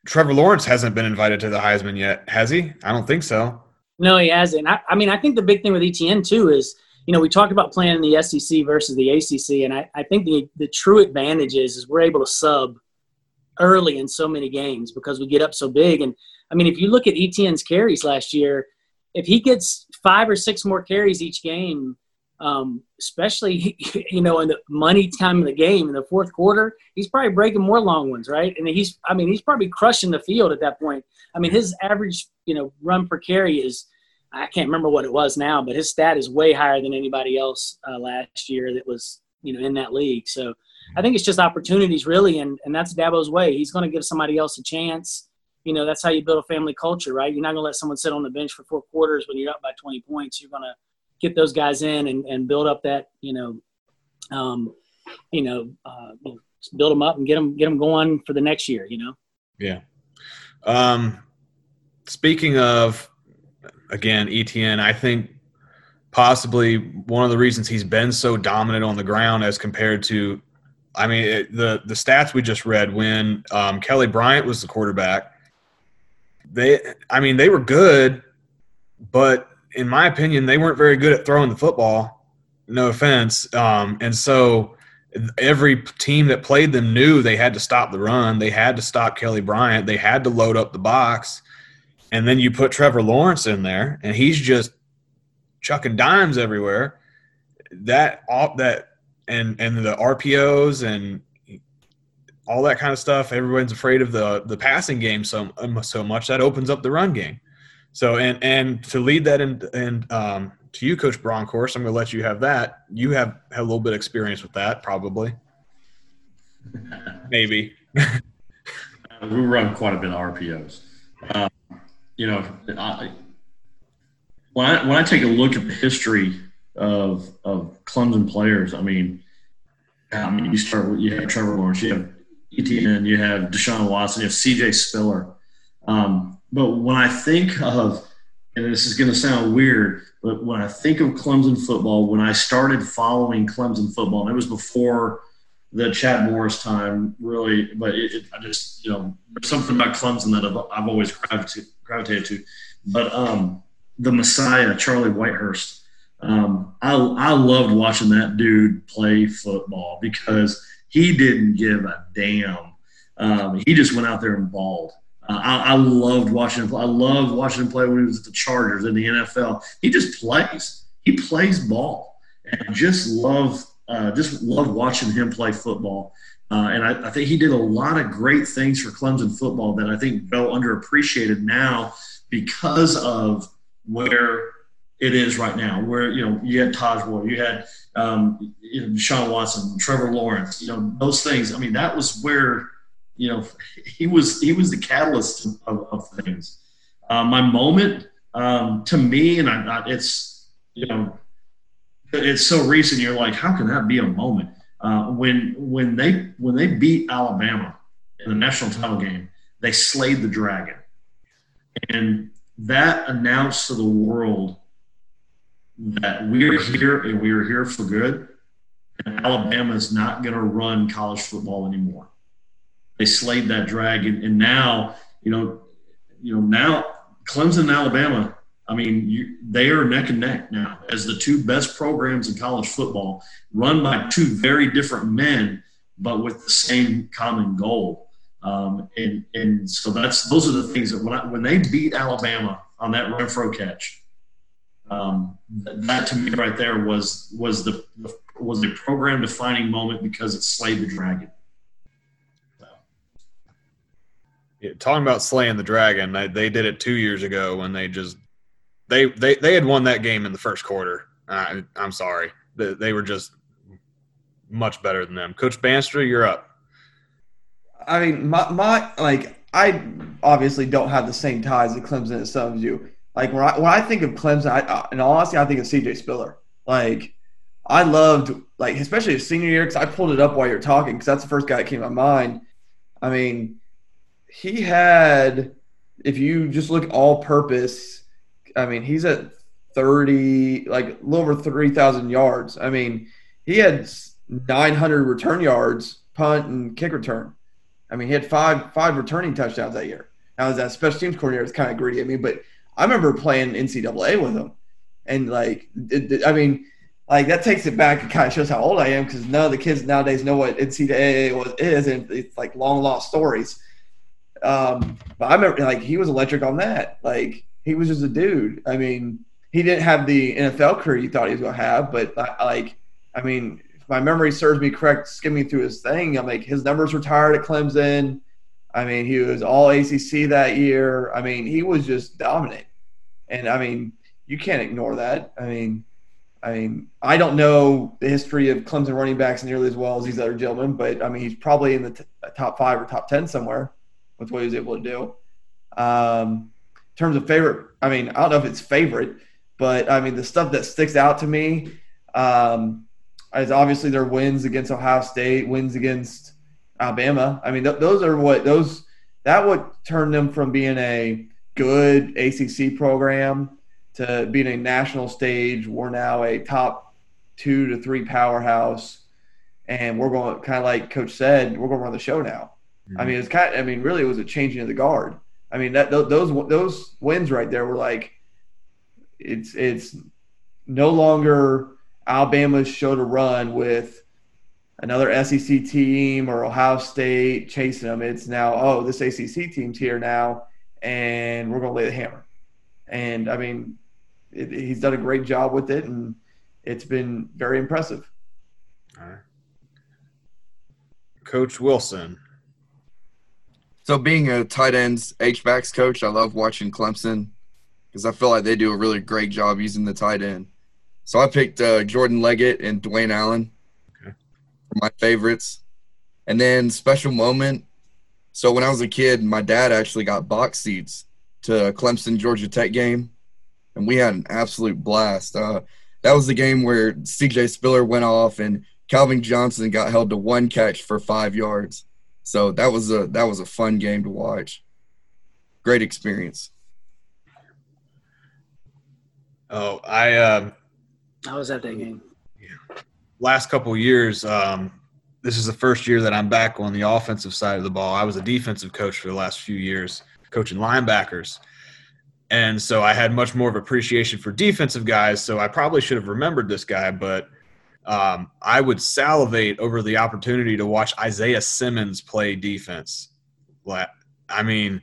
Trevor Lawrence hasn't been invited to the Heisman yet, has he? I don't think so. No, he hasn't. I, I mean, I think the big thing with Etienne too is, you know, we talked about playing in the SEC versus the ACC, and I, I think the the true advantage is is we're able to sub early in so many games because we get up so big. And I mean, if you look at Etienne's carries last year, if he gets five or six more carries each game, um, especially you know in the money time of the game in the fourth quarter, he's probably breaking more long ones, right? And he's, I mean, he's probably crushing the field at that point. I mean, his average you know run per carry is, I can't remember what it was now, but his stat is way higher than anybody else uh, last year that was you know in that league. So I think it's just opportunities really, and and that's Dabo's way. He's going to give somebody else a chance. You know, that's how you build a family culture, right? You're not going to let someone sit on the bench for four quarters when you're up by 20 points. You're going to get those guys in and, and build up that you know, um, you know, uh, build them up and get them get them going for the next year. You know. Yeah. Um, speaking of, again, Etienne, I think possibly one of the reasons he's been so dominant on the ground as compared to, I mean, it, the the stats we just read when um, Kelly Bryant was the quarterback. They, I mean, they were good, but in my opinion, they weren't very good at throwing the football. No offense. Um, and so every team that played them knew they had to stop the run. They had to stop Kelly Bryant. They had to load up the box. And then you put Trevor Lawrence in there, and he's just chucking dimes everywhere. That all that and and the RPOs and all that kind of stuff. Everyone's afraid of the the passing game so so much that opens up the run game. So and and to lead that in and um, to you, Coach Bronkhorst, I'm going to let you have that. You have, have a little bit of experience with that, probably. Maybe. we run quite a bit of RPOs. Um, you know, I, when I when I take a look at the history of of Clemson players, I mean, I mean, you start with you have Trevor Lawrence, you have Etienne, you have Deshaun Watson, you have C.J. Spiller. Um, but when I think of, and this is going to sound weird, but when I think of Clemson football, when I started following Clemson football, and it was before the Chad Morris time, really, but it, it, I just, you know, there's something about Clemson that I've, I've always gravitated, gravitated to. But um, the Messiah, Charlie Whitehurst, um, I, I loved watching that dude play football because he didn't give a damn. Um, he just went out there and balled. Uh, I, I, loved watching him. Play. I loved watching him play when he was at the Chargers in the NFL. He just plays. He plays ball, and just love, uh, just love watching him play football. Uh, and I, I, think he did a lot of great things for Clemson football that I think go underappreciated now because of where it is right now. Where you know you had Tajh Ward, you had um, you know, Deshaun Watson, Trevor Lawrence. You know those things. I mean that was where you know, he was he was the catalyst of, of things. Uh, my moment um, to me, and I, I, it's you know, it's so recent. You're like, how can that be a moment? Uh, when when they when they beat Alabama in the national title game, they slayed the dragon, and that announced to the world that we are here and we are here for good. And Alabama is not going to run college football anymore. They slayed that dragon, and now you know, you know now Clemson and Alabama. I mean, you, they are neck and neck now as the two best programs in college football, run by two very different men, but with the same common goal. Um, and and so that's those are the things that when I, when they beat Alabama on that Renfrow catch, um, that to me right there was was the, was a program defining moment because it slayed the dragon. Talking about slaying the dragon, they, they did it two years ago when they just they they they had won that game in the first quarter. I'm sorry, they, they were just much better than them. Coach Bandstra, you're up. I mean, my, my like I obviously don't have the same ties to Clemson as some of you. Like when I when I think of Clemson, I, I, in all honesty, I think of C.J. Spiller. Like I loved like especially his senior year because I pulled it up while you're talking because that's the first guy that came to my mind. I mean, he had if you just look all purpose, I mean, he's at thirty like a little over three thousand yards. I mean, he had nine hundred return yards, punt and kick return. I mean, he had five five returning touchdowns that year. Now, as that special teams coordinator, it's kind of greedy. I mean, but I remember playing NCAA with him, and like, it, it, I mean, like that takes it back and kind of shows how old I am because none of the kids nowadays know what NCAA was is, and it's like long lost stories. Um, but I remember like he was electric on that. Like he was just a dude. I mean, he didn't have the NFL career you thought he was to have, but like, I mean, if my memory serves me correct, skimming through his thing, I'm like his numbers retired at Clemson. I mean, he was all ACC that year. I mean, he was just dominant. And I mean, you can't ignore that. I mean, I mean, I don't know the history of Clemson running backs nearly as well as these other gentlemen, but I mean, he's probably in the t- top five or top ten somewhere with what he was able to do. Um, in terms of favorite, I mean, I don't know if it's favorite, but I mean, the stuff that sticks out to me um, is obviously their wins against Ohio State, wins against Alabama. I mean, th- those are what those that would turn them from being a good ACC program to being a national stage. We're now a top two to three powerhouse, and we're going kind of like Coach said, we're going to run the show now. Mm-hmm. I mean, it's kind. Of, I mean, really, it was a changing of the guard. I mean, that those those wins right there were like, it's it's no longer Alabama's show to run with another SEC team or Ohio State chasing them. It's now, oh, this ACC team's here now, and we're going to lay the hammer. And I mean, it, he's done a great job with it, and it's been very impressive. All right. Coach Wilson. So, being a tight ends H backs coach, I love watching Clemson because I feel like they do a really great job using the tight end. So, I picked uh, Jordan Leggett and Dwayne Allen my favorites. And then special moment. So when I was a kid, my dad actually got box seats to Clemson Georgia Tech game, and we had an absolute blast. Uh, that was the game where C.J. Spiller went off and Calvin Johnson got held to one catch for five yards. So that was a that was a fun game to watch. Great experience. Oh, I uh, I was at that game Yeah. last couple years, um, this is the first year that I'm back on the offensive side of the ball. I was a defensive coach for the last few years, coaching linebackers. And so I had much more of appreciation for defensive guys. So I probably should have remembered this guy, but um, I would salivate over the opportunity to watch Isaiah Simmons play defense. I mean,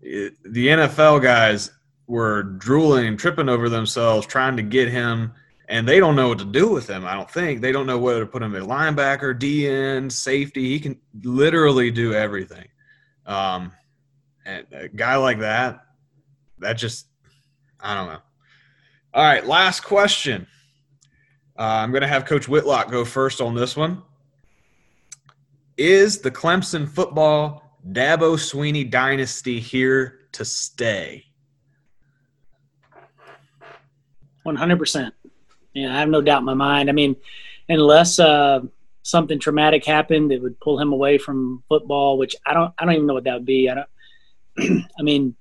the NFL guys were drooling and tripping over themselves trying to get him and they don't know what to do with him. I don't think they don't know whether to put him at linebacker, DN, safety. He can literally do everything. Um, and a guy like that, that just I don't know. All right, last question. Uh, I'm going to have Coach Whitlock go first on this one. Is the Clemson football Dabo Swinney dynasty here to stay? 100%. Yeah, I have no doubt in my mind. I mean, unless uh, something traumatic happened that would pull him away from football, which I don't, I don't even know what that would be. I don't. I mean,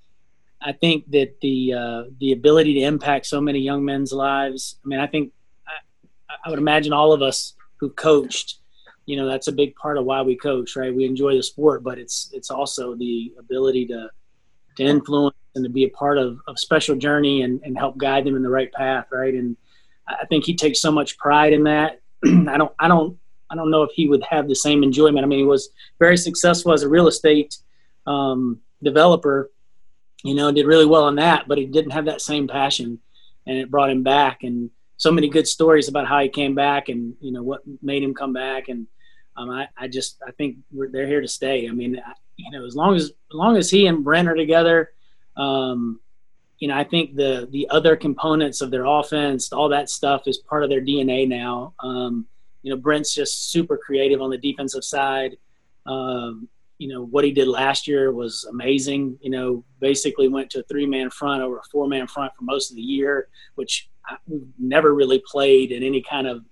I think that the uh, the ability to impact so many young men's lives. I mean, I think I, would imagine all of us who coached, you know, that's a big part of why we coach, right? We enjoy the sport, but it's it's also the ability to to influence and to be a part of, a special journey and, and help guide them in the right path, right? And I think he takes so much pride in that. I don't I don't I don't know if he would have the same enjoyment. I mean, he was very successful as a real estate um, developer you know, did really well on that, but he didn't have that same passion and it brought him back. And so many good stories about how he came back and, you know, what made him come back. And um, I, I just, I think they're here to stay. I mean, you know, as long as, as long as he and Brent are together, um, you know, I think the, the other components of their offense, all that stuff is part of their DNA now. Um, you know, Brent's just super creative on the defensive side. Um, you know what he did last year was amazing. You know, basically went to a three man front over a four man front for most of the year, which we've never really played in any kind of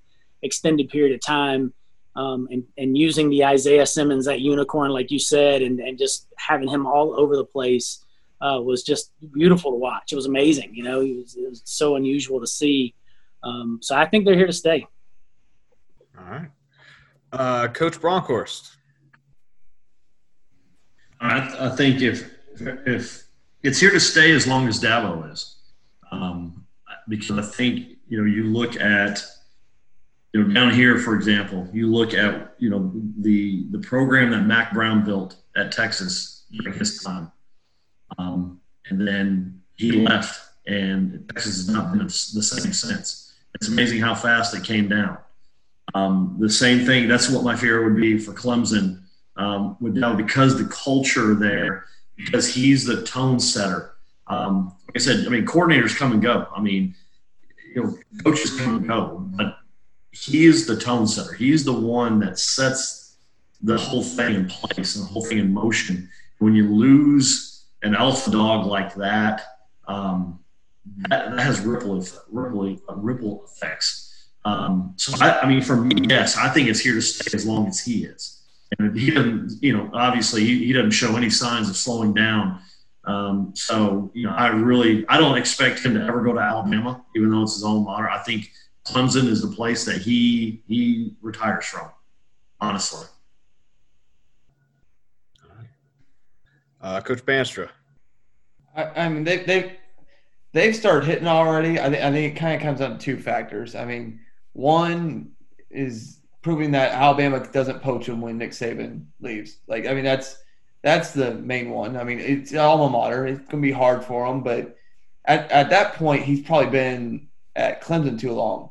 extended period of time. Um, and, and using the Isaiah Simmons, that unicorn, like you said, and, and just having him all over the place uh, was just beautiful to watch. It was amazing. You know, it was, it was so unusual to see. Um, so I think they're here to stay. All right. Uh, Coach Bronkhorst. I, I think if if it's here to stay as long as Dabo is, um, because I think you know you look at you know down here for example, you look at you know the the program that Mack Brown built at Texas during his time, um, and then he left, and Texas has not been the same since. It's amazing how fast it came down. Um, the same thing. That's what my fear would be for Clemson um, with because the culture there, because he's the tone setter. Um, like I said, I mean, coordinators come and go. I mean, you know, coaches come and go, but he is the tone setter. He's the one that sets the whole thing in place and the whole thing in motion. When you lose an alpha dog like that, um, that, that, has ripple ripple ripple effects. Um, so I, I mean, for me, yes, I think it's here to stay as long as he is and he doesn't, you know, obviously he, he doesn't show any signs of slowing down. Um, so, you know, I really, I don't expect him to ever go to Alabama, even though it's his alma mater. I think Clemson is the place that he he retires from, honestly. Uh, Coach Bandstra. I, I mean, they, they've they've started hitting already. I think I think it kind of comes down to two factors. I mean, one is proving that Alabama doesn't poach him when Nick Saban leaves. Like, I mean, that's that's the main one. I mean, it's alma mater. It's to be hard for him, but at, at that point, he's probably been at Clemson too long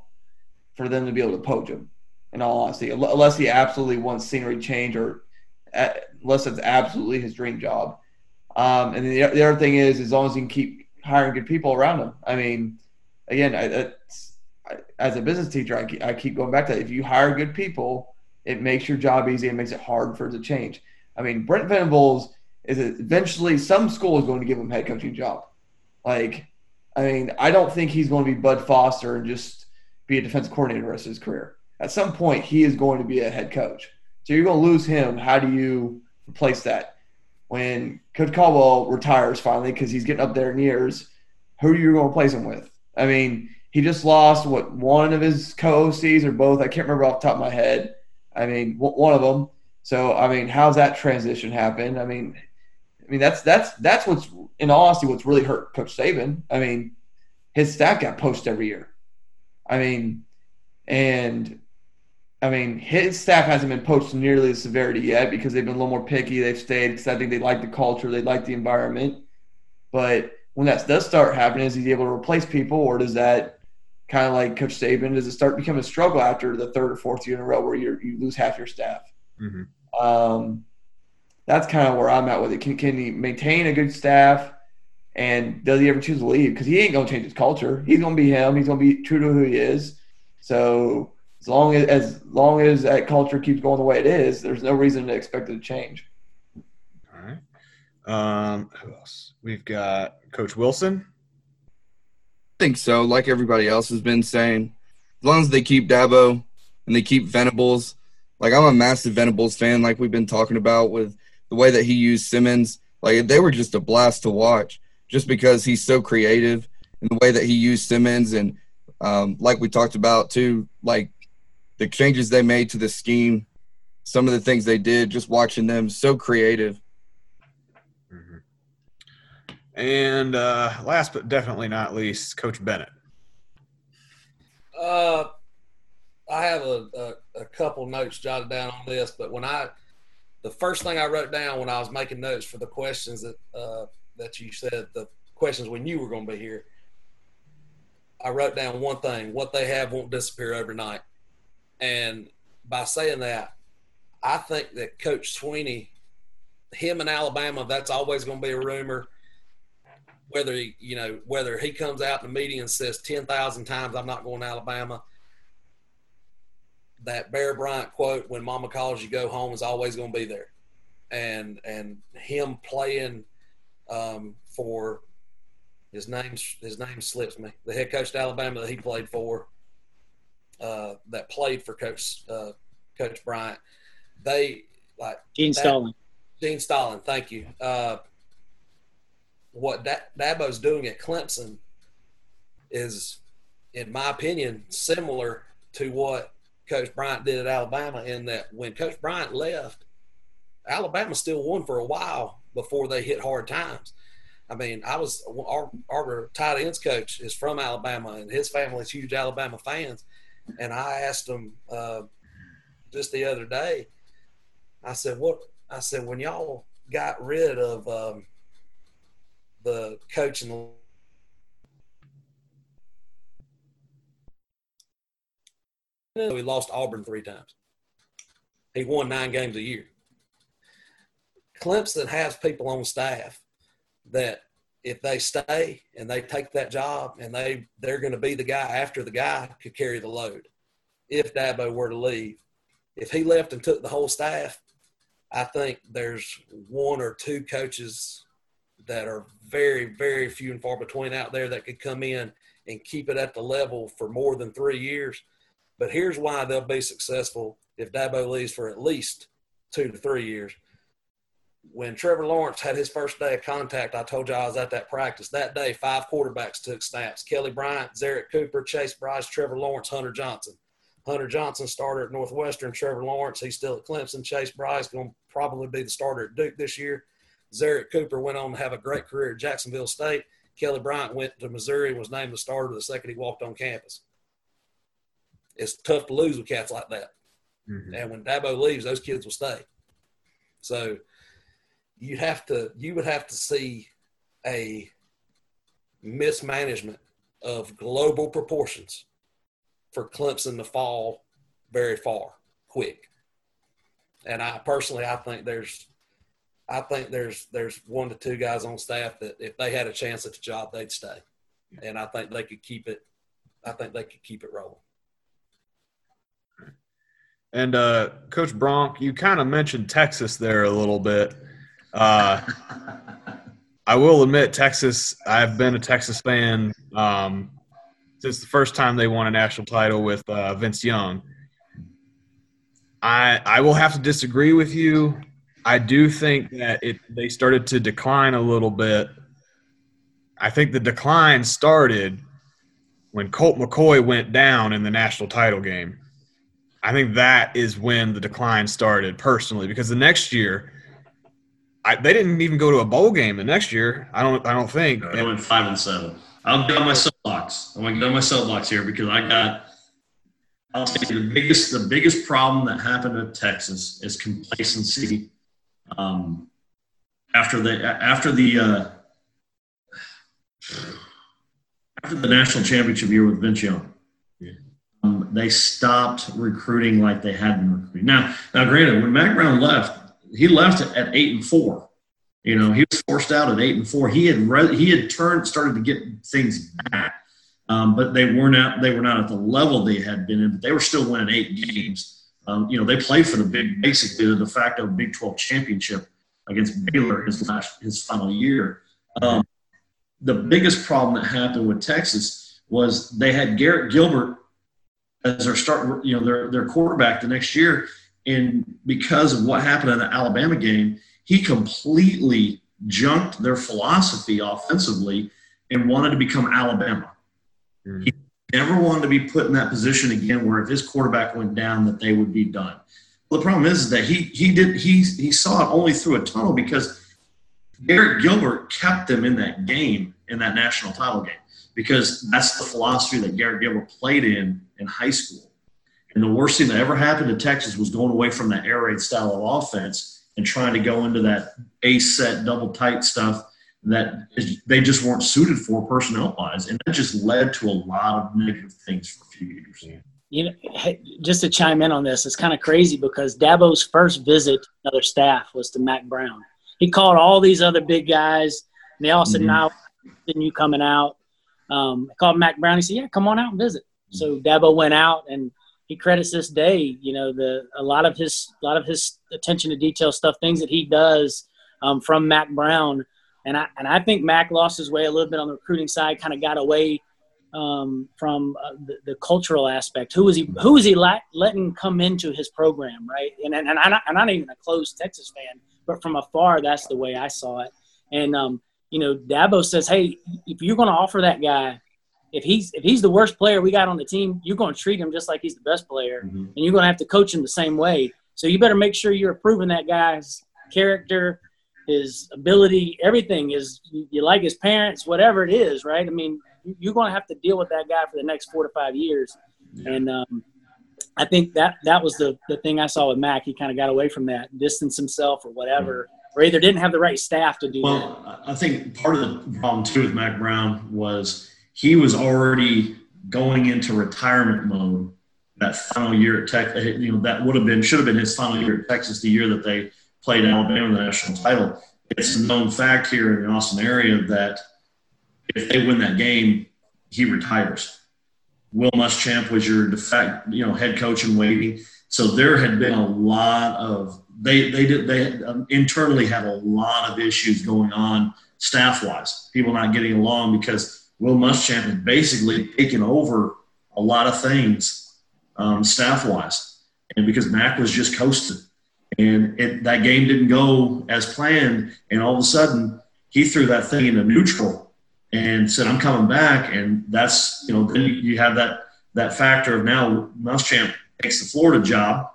for them to be able to poach him. In all honesty, unless he absolutely wants scenery change or unless it's absolutely his dream job. Um, and the, the other thing is, as long as he can keep hiring good people around him. I mean, again, I, as a business teacher, I keep, I keep going back to that. If you hire good people, it makes your job easy and makes it hard for it to change. I mean, Brent Venables is eventually some school is going to give him head coaching job. Like, I mean, I don't think he's going to be Bud Foster and just be a defensive coordinator the rest of his career. At some point, he is going to be a head coach. So you're going to lose him. How do you replace that? When Coach Caldwell retires finally because he's getting up there in years, who are you going to replace him with? I mean, he just lost what one of his co-OCs or both. I can't remember off the top of my head. I mean, one of them. So I mean, how's that transition happen? I mean, I mean that's that's that's what's in all honesty what's really hurt Coach Saban. I mean, his staff got poached every year. I mean, and I mean his staff hasn't been poached nearly the severity yet because they've been a little more picky. They've stayed because I think they like the culture, they like the environment. But when that does start happening, is he able to replace people, or does that kind of like Coach Saban, does it start becoming a struggle after the third or fourth year in a row where you you lose half your staff? Mm-hmm. Um, that's kind of where I'm at with it. Can can he maintain a good staff? And does he ever choose to leave? Because he ain't gonna change his culture. He's gonna be him. He's gonna be true to who he is. So as long as as long as that culture keeps going the way it is, there's no reason to expect it to change. All right. Um, who else? We've got Coach Wilson. Think so. Like everybody else has been saying, as long as they keep Dabo and they keep Venables, like I'm a massive Venables fan, like we've been talking about with the way that he used Simmons. Like they were just a blast to watch, just because he's so creative in the way that he used Simmons, and um, like we talked about too, like the changes they made to the scheme, some of the things they did, just watching them so creative. And uh, last but definitely not least, Coach Bennett. Uh, I have a, a, a, couple notes jotted down on this, but when I, the first thing I wrote down when I was making notes for the questions that uh, that you said, the questions when you were going to be here, I wrote down one thing: what they have won't disappear overnight. And by saying that, I think that Coach Swinney, him in Alabama, that's always going to be a rumor whether he, you know, whether he comes out in the media and says 10,000 times, I'm not going to Alabama, that Bear Bryant quote, when mama calls you go home is always going to be there. And, and him playing um, for his name, his name slips me, the head coach of Alabama that he played for, uh, that played for coach, uh, coach Bryant, they like Gene that, Stallings. Gene Stallings. Thank you. Uh, what Dabo's doing at Clemson is, in my opinion, similar to what Coach Bryant did at Alabama. In that when Coach Bryant left, Alabama still won for a while before they hit hard times. I mean, I was our, our tight ends coach is from Alabama, and his family's huge Alabama fans. And I asked him uh, just the other day. I said, "What?" I said, "When y'all got rid of um, the coach and the we lost Auburn three times. He won nine games a year. Clemson has people on staff that if they stay and they take that job and they they're going to be the guy after the guy could carry the load. If Dabo were to leave, if he left and took the whole staff, I think there's one or two coaches that are very, very few and far between out there that could come in and keep it at the level for more than three years. But here's why they'll be successful if Dabo leaves for at least two to three years. When Trevor Lawrence had his first day of contact, I told you I was at that practice. That day, five quarterbacks took snaps Kelly Bryant, Zerrick Cooper, Chase Brice, Trevor Lawrence, Hunter Johnson. Hunter Johnson started at Northwestern. Trevor Lawrence, he's still at Clemson. Chase Brice going to probably be the starter at Duke this year. Zerrick Cooper went on to have a great career at Jacksonville State. Kelly Bryant went to Missouri and was named the starter the second he walked on campus. It's tough to lose with cats like that. Mm-hmm. And when Dabo leaves, those kids will stay. So you have to you would have to see a mismanagement of global proportions for Clemson to fall very far quick. And I personally I think there's I think there's there's one to two guys on staff that if they had a chance at the job, they'd stay, and I think they could keep it. I think they could keep it rolling. And uh, Coach Bronk, you kind of mentioned Texas there a little bit. Uh, I will admit, Texas. I've been a Texas fan um, since the first time they won a national title with uh, Vince Young. I I will have to disagree with you I do think that it they started to decline a little bit. I think the decline started when Colt McCoy went down in the national title game. I think that is when the decline started personally because the next year I, they didn't even go to a bowl game the next year. I don't I don't think. They went five and seven. Get on my soapbox. I'm gonna on my soapbox here because I got I'll say the biggest the biggest problem that happened at Texas is complacency um, after the after the uh, after the national championship year with Vince Young, yeah. um, they stopped recruiting like they had been recruiting. Now, now, granted, when Mack Brown left, he left at eight and four. You know, he was forced out at eight and four. He had re- he had turned started to get things back. um, but they weren't at they were not at the level they had been in. But they were still winning eight games. Um, you know, they played for the big, basically the de facto Big 12 championship against Baylor his last his final year. Um, the biggest problem that happened with Texas was they had Garrett Gilbert as their start, you know, their their quarterback the next year, and because of what happened in the Alabama game, he completely junked their philosophy offensively and wanted to become Alabama. Mm-hmm. He never wanted to be put in that position again where if his quarterback went down that they would be done. The problem is, that he he did he he saw it only through a tunnel because Garrett Gilbert kept them in that game in that national title game because that's the philosophy that Garrett Gilbert played in in high school. And the worst thing that ever happened to Texas was going away from that air raid style of offense and trying to go into that ace set double tight stuff that they just weren't suited for personnel wise. And that just led to a lot of negative things for a few years. You know, just to chime in on this, it's kind of crazy because Dabo's first visit to another staff was to Mack Brown. He called all these other big guys, and they all said, mm-hmm. "Now, didn't you coming out?" Um, I called Mack Brown. He said, "Yeah, come on out and visit." So Dabo went out, and he credits this day. You know, the a lot of his a lot of his attention to detail stuff, things that he does um, from Mack Brown and I and I think Mack lost his way a little bit on the recruiting side, kind of got away um, from uh, the, the, cultural aspect. Who is he? Who was he la- letting come into his program, right? And and, and I'm, not, I'm not even a closed Texas fan, but from afar, that's the way I saw it. And um, you know, Dabo says, hey, if you're going to offer that guy, if he's if he's the worst player we got on the team, you're going to treat him just like he's the best player, mm-hmm. and you're going to have to coach him the same way. So you better make sure you're approving that guy's character his ability, everything is you like his parents, whatever it is, right? I mean, you're going to have to deal with that guy for the next four to five years, and um, I think that that was the the thing I saw with Mack. He kind of got away from that, distanced himself or whatever, or either didn't have the right staff to do well, that. Well, I think part of the problem too with Mack Brown was he was already going into retirement mode that final year at Tech. You know, that would have been should have been his final year at Texas, the year that they played Alabama the national title. It's a known fact here in the Austin area that if they win that game, he retires. Will Muschamp was your de facto, you know, head coach in waiting. So there had been a lot of they they did they had, um, internally had a lot of issues going on staff wise. People not getting along because Will Muschamp had basically taken over a lot of things um, staff wise, and because Mack was just coasting and it, that game didn't go as planned. And all of a sudden, he threw that thing into neutral and said, "I'm coming back." And that's you know then you have that that factor of now Muschamp takes the Florida job,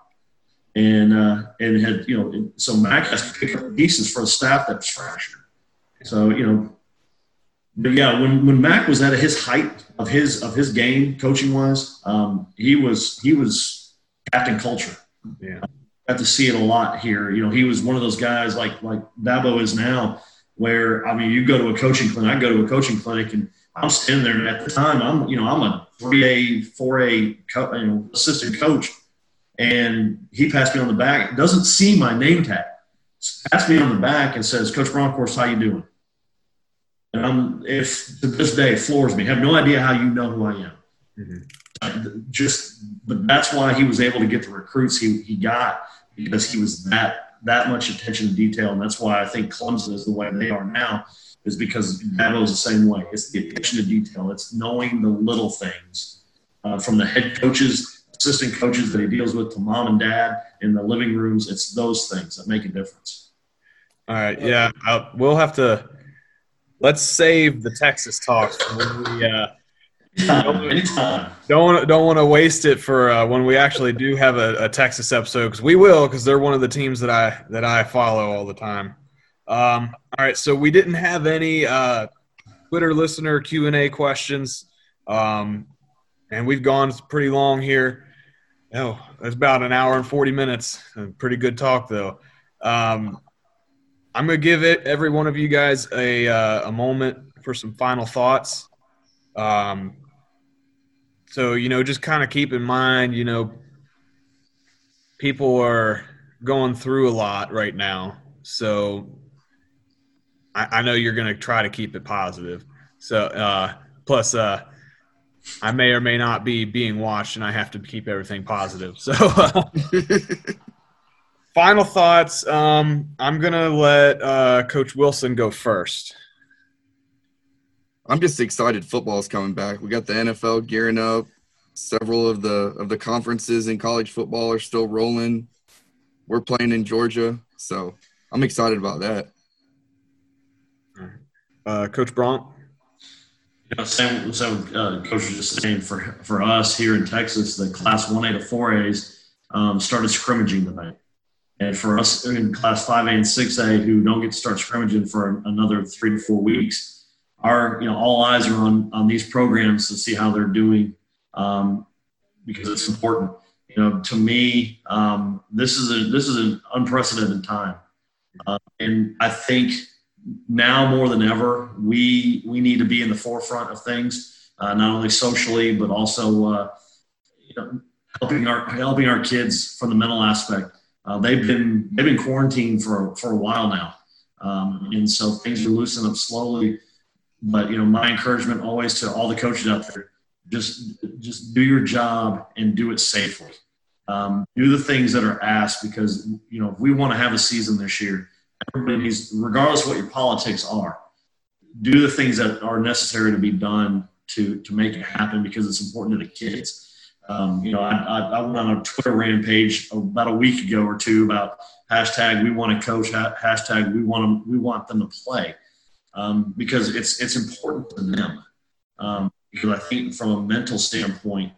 and uh, and had you know so Mack has to pick up pieces for the staff that's fractured. So you know, but yeah, when when Mack was at his height of his of his game coaching wise, um, he was he was captain culture. Yeah got to see it a lot here. You know, he was one of those guys like like Dabo is now, where I mean, you go to a coaching clinic, I go to a coaching clinic, and I'm standing there. And at the time, I'm you know I'm a three A, four A, you know, assistant coach, and he passed me on the back. Doesn't see my name tag. Passed me on the back and says, "Coach Bronkhorst, how you doing?" And I'm if to this day floors me. Have no idea how you know who I am. Mm-hmm. Just, but that's why he was able to get the recruits he, he got because he was that that much attention to detail, and that's why I think Clemson is the way they are now, is because Dabo's the same way. It's the attention to detail. It's knowing the little things uh, from the head coaches, assistant coaches that he deals with to mom and dad in the living rooms. It's those things that make a difference. All right, yeah, I'll, we'll have to. Let's save the Texas talks when we. Uh, Don't don't want to waste it for uh, when we actually do have a, a Texas episode because we will because they're one of the teams that I that I follow all the time. Um, all right, so we didn't have any uh, Twitter listener Q and A questions, um, and we've gone pretty long here. Oh, it's about an hour and forty minutes. Pretty good talk though. Um, I'm gonna give it every one of you guys a uh, a moment for some final thoughts. Um, so, you know, just kind of keep in mind, you know, people are going through a lot right now. So I, I know you're going to try to keep it positive. So, uh, plus, uh, I may or may not be being watched, and I have to keep everything positive. So, final thoughts. Um, I'm gonna let uh, Coach Wilson go first. I'm just excited football's coming back. We got the NFL gearing up. Several of the of the conferences in college football are still rolling. We're playing in Georgia, so I'm excited about that. Uh, Coach Bronk. You know, same, so uh, coach was just saying for for us here in Texas, the class one A to four A's um, started scrimmaging tonight, and for us in class five A and six A who don't get to start scrimmaging for another three to four weeks, our you know all eyes are on on these programs to see how they're doing um, because it's important. You know, to me, um, this is a this is an unprecedented time, uh, and I think now more than ever, we we need to be in the forefront of things, uh, not only socially but also uh, you know, helping our helping our kids from the mental aspect. Uh, they've been they've been quarantined for for a while now, um, and so things are loosening up slowly. But you know, my encouragement always to all the coaches out there: just just do your job and do it safely. Um, do the things that are asked because you know if we want to have a season this year everybody needs, regardless what your politics are, do the things that are necessary to be done to to make it happen because it's important to the kids. Um, you know, I, I, I, went on a Twitter rampage about a week ago or two about hashtag we want to coach, hashtag we want them, we want them to play um, because it's it's important to them. Um, because I think from a mental standpoint,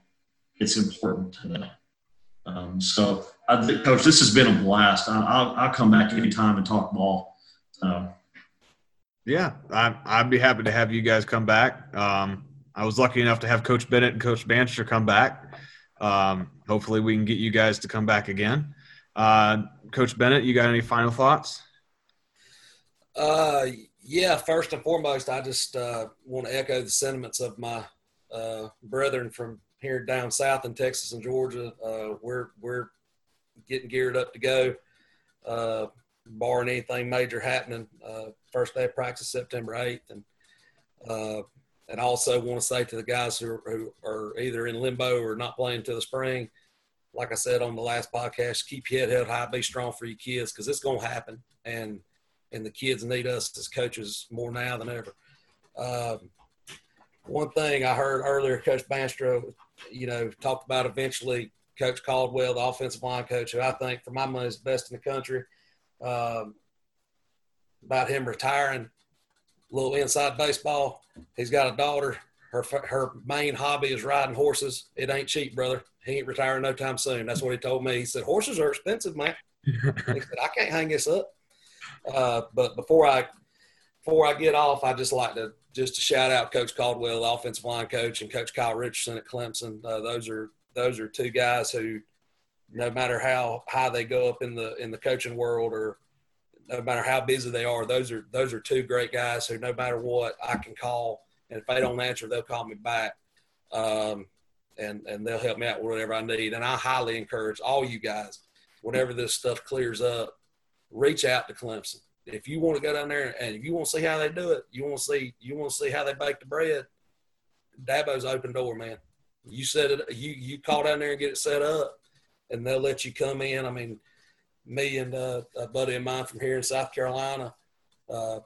it's important to them. Um, so I think, Coach, this has been a blast. I, will I'll come back anytime and talk ball. So. Yeah, I, I'd be happy to have you guys come back. Um, I was lucky enough to have Coach Bennett and Coach Bandstra come back. Um, hopefully, we can get you guys to come back again. Uh, Coach Bennett, you got any final thoughts? Uh, yeah. First and foremost, I just uh, want to echo the sentiments of my uh, brethren from here down south in Texas and Georgia. Uh, we're we're getting geared up to go, uh, barring anything major happening. Uh, first day of practice September 8th. And, uh, and also want to say to the guys who are, who are either in limbo or not playing till the spring, like I said on the last podcast, keep your head held high, be strong for your kids because it's going to happen. And, and the kids need us as coaches more now than ever. Um, one thing I heard earlier, Coach Bandstra, you know, talked about eventually Coach Caldwell, the offensive line coach, who I think for my money is the best in the country. Um, about him retiring, a little inside baseball. He's got a daughter. Her her main hobby is riding horses. It ain't cheap, brother. He ain't retiring no time soon. That's what he told me. He said horses are expensive, man. he said I can't hang this up. Uh, but before I before I get off, I just like to just to shout out Coach Caldwell, the offensive line coach, and Coach Kyle Richardson at Clemson. Uh, those are those are two guys who, no matter how high they go up in the in the coaching world, or no matter how busy they are, those are those are two great guys who, no matter what, I can call, and if they don't answer, they'll call me back, um, and and they'll help me out with whatever I need. And I highly encourage all you guys, whenever this stuff clears up, reach out to Clemson. If you want to go down there and if you want to see how they do it, you want to see you want to see how they bake the bread. Dabo's open door, man. You set it. You you call down there and get it set up, and they'll let you come in. I mean, me and uh, a buddy of mine from here in South Carolina, uh,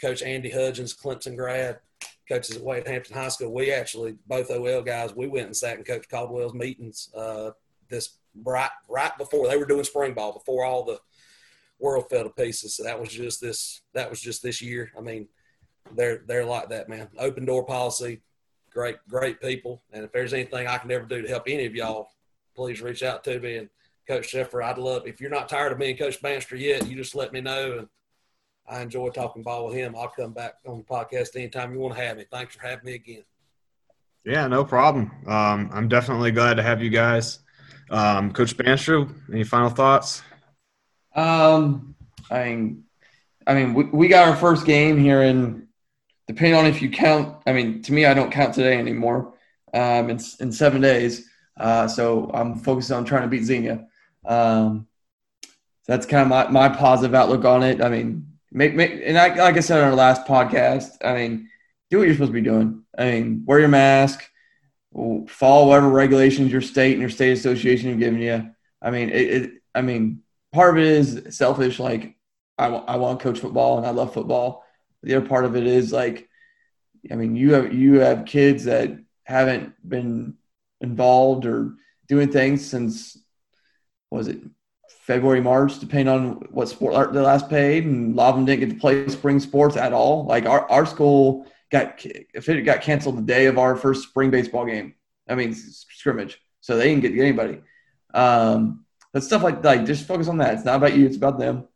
Coach Andy Hudgens, Clemson grad, coaches at Wade Hampton High School. We actually both OL guys. We went and sat in Coach Caldwell's meetings uh, this right right before they were doing spring ball before all the world fell to pieces. So that was just this. That was just this year. I mean, they're they're like that, man. Open door policy great, great people. And if there's anything I can ever do to help any of y'all, please reach out to me. And Coach Sheffer, I'd love, if you're not tired of me and Coach Bandstra yet, you just let me know. And I enjoy talking ball with him. I'll come back on the podcast anytime you want to have me. Thanks for having me again. Yeah, no problem. Um, I'm definitely glad to have you guys. Um, Coach Bandstra, any final thoughts? Um, I mean, I mean, we, we got our first game here in depending on if you count, I mean, to me, I don't count today anymore. Um, in, in seven days. Uh, so I'm focused on trying to beat Xenia. Um, that's kind of my, my positive outlook on it. I mean, make, make, and I, like I said on our last podcast, I mean, do what you're supposed to be doing. I mean, wear your mask, follow whatever regulations your state and your state association are giving you. I mean, it, it I mean, part of it is selfish. Like, I, I want to coach football and I love football. The other part of it is like, I mean, you have you have kids that haven't been involved or doing things since was it February, March, depending on what sport the last paid, and a lot of them didn't get to play spring sports at all. Like our, our school got if it got canceled the day of our first spring baseball game. I mean scrimmage, so they didn't get anybody. Um, but stuff like like just focus on that. It's not about you; it's about them.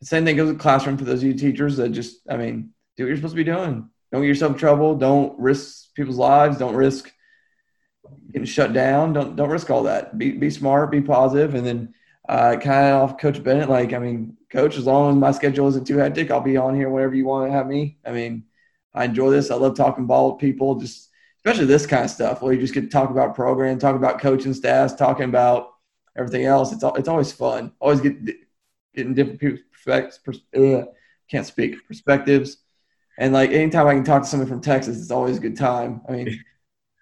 The same thing goes with the classroom for those of you teachers that just, I mean, do what you're supposed to be doing. Don't get yourself in trouble. Don't risk people's lives. Don't risk getting shut down. Don't don't risk all that. Be be smart. Be positive, and then uh, kind of off Coach Bennett. Like, I mean, Coach, as long as my schedule isn't too hectic, I'll be on here whenever you want to have me. I mean, I enjoy this. I love talking ball with people, just especially this kind of stuff where you just get to talk about program, talk about coaching staffs, talking about everything else. It's it's always fun. Always get getting different people's perspectives. Uh, can't speak perspectives, and like anytime I can talk to somebody from Texas, it's always a good time. I mean.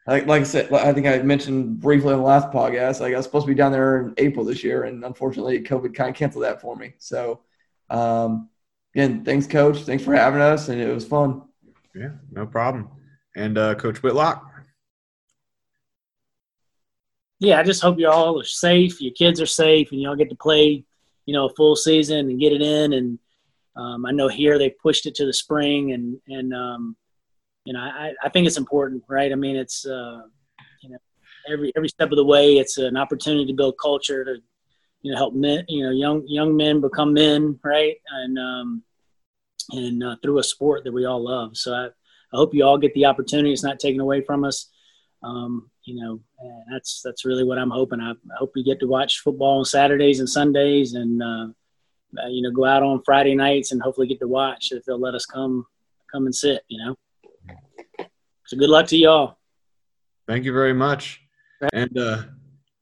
like, like I said, I think I mentioned briefly in the last podcast, like I was supposed to be down there in April this year, and unfortunately, COVID kind of canceled that for me. So, um, again, thanks, Coach. Thanks for having us, and it was fun. Yeah, no problem. And uh, Coach Whitlock. Yeah, I just hope you all are safe. Your kids are safe, and y'all get to play, you know, a full season and get it in. And um, I know here they pushed it to the spring, and and um, you know, I, I think it's important, right? I mean, it's, uh, you know, every, every step of the way, it's an opportunity to build culture to, you know, help men, you know, young, young men become men, right? And, um, and uh, through a sport that we all love. So I, I hope you all get the opportunity. It's not taken away from us. Um, you know, that's that's really what I'm hoping. I, I, hope you get to watch football on Saturdays and Sundays, and uh, uh, you know, go out on Friday nights and hopefully get to watch if they'll let us come come and sit. You know. So good luck to y'all. Thank you very much. And uh,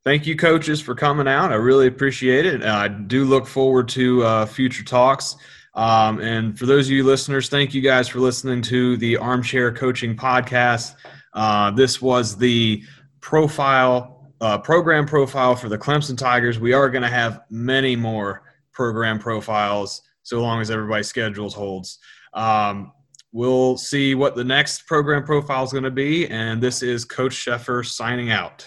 thank you, coaches, for coming out. I really appreciate it. I do look forward to uh, future talks. Um, and for those of you listeners, thank you guys for listening to the Armchair Coaching Podcast. Uh, this was the profile, uh, program profile for the Clemson Tigers. We are going to have many more program profiles so long as everybody's schedules holds. Um, we'll see what the next program profile is going to be. And this is Coach Sheffer signing out.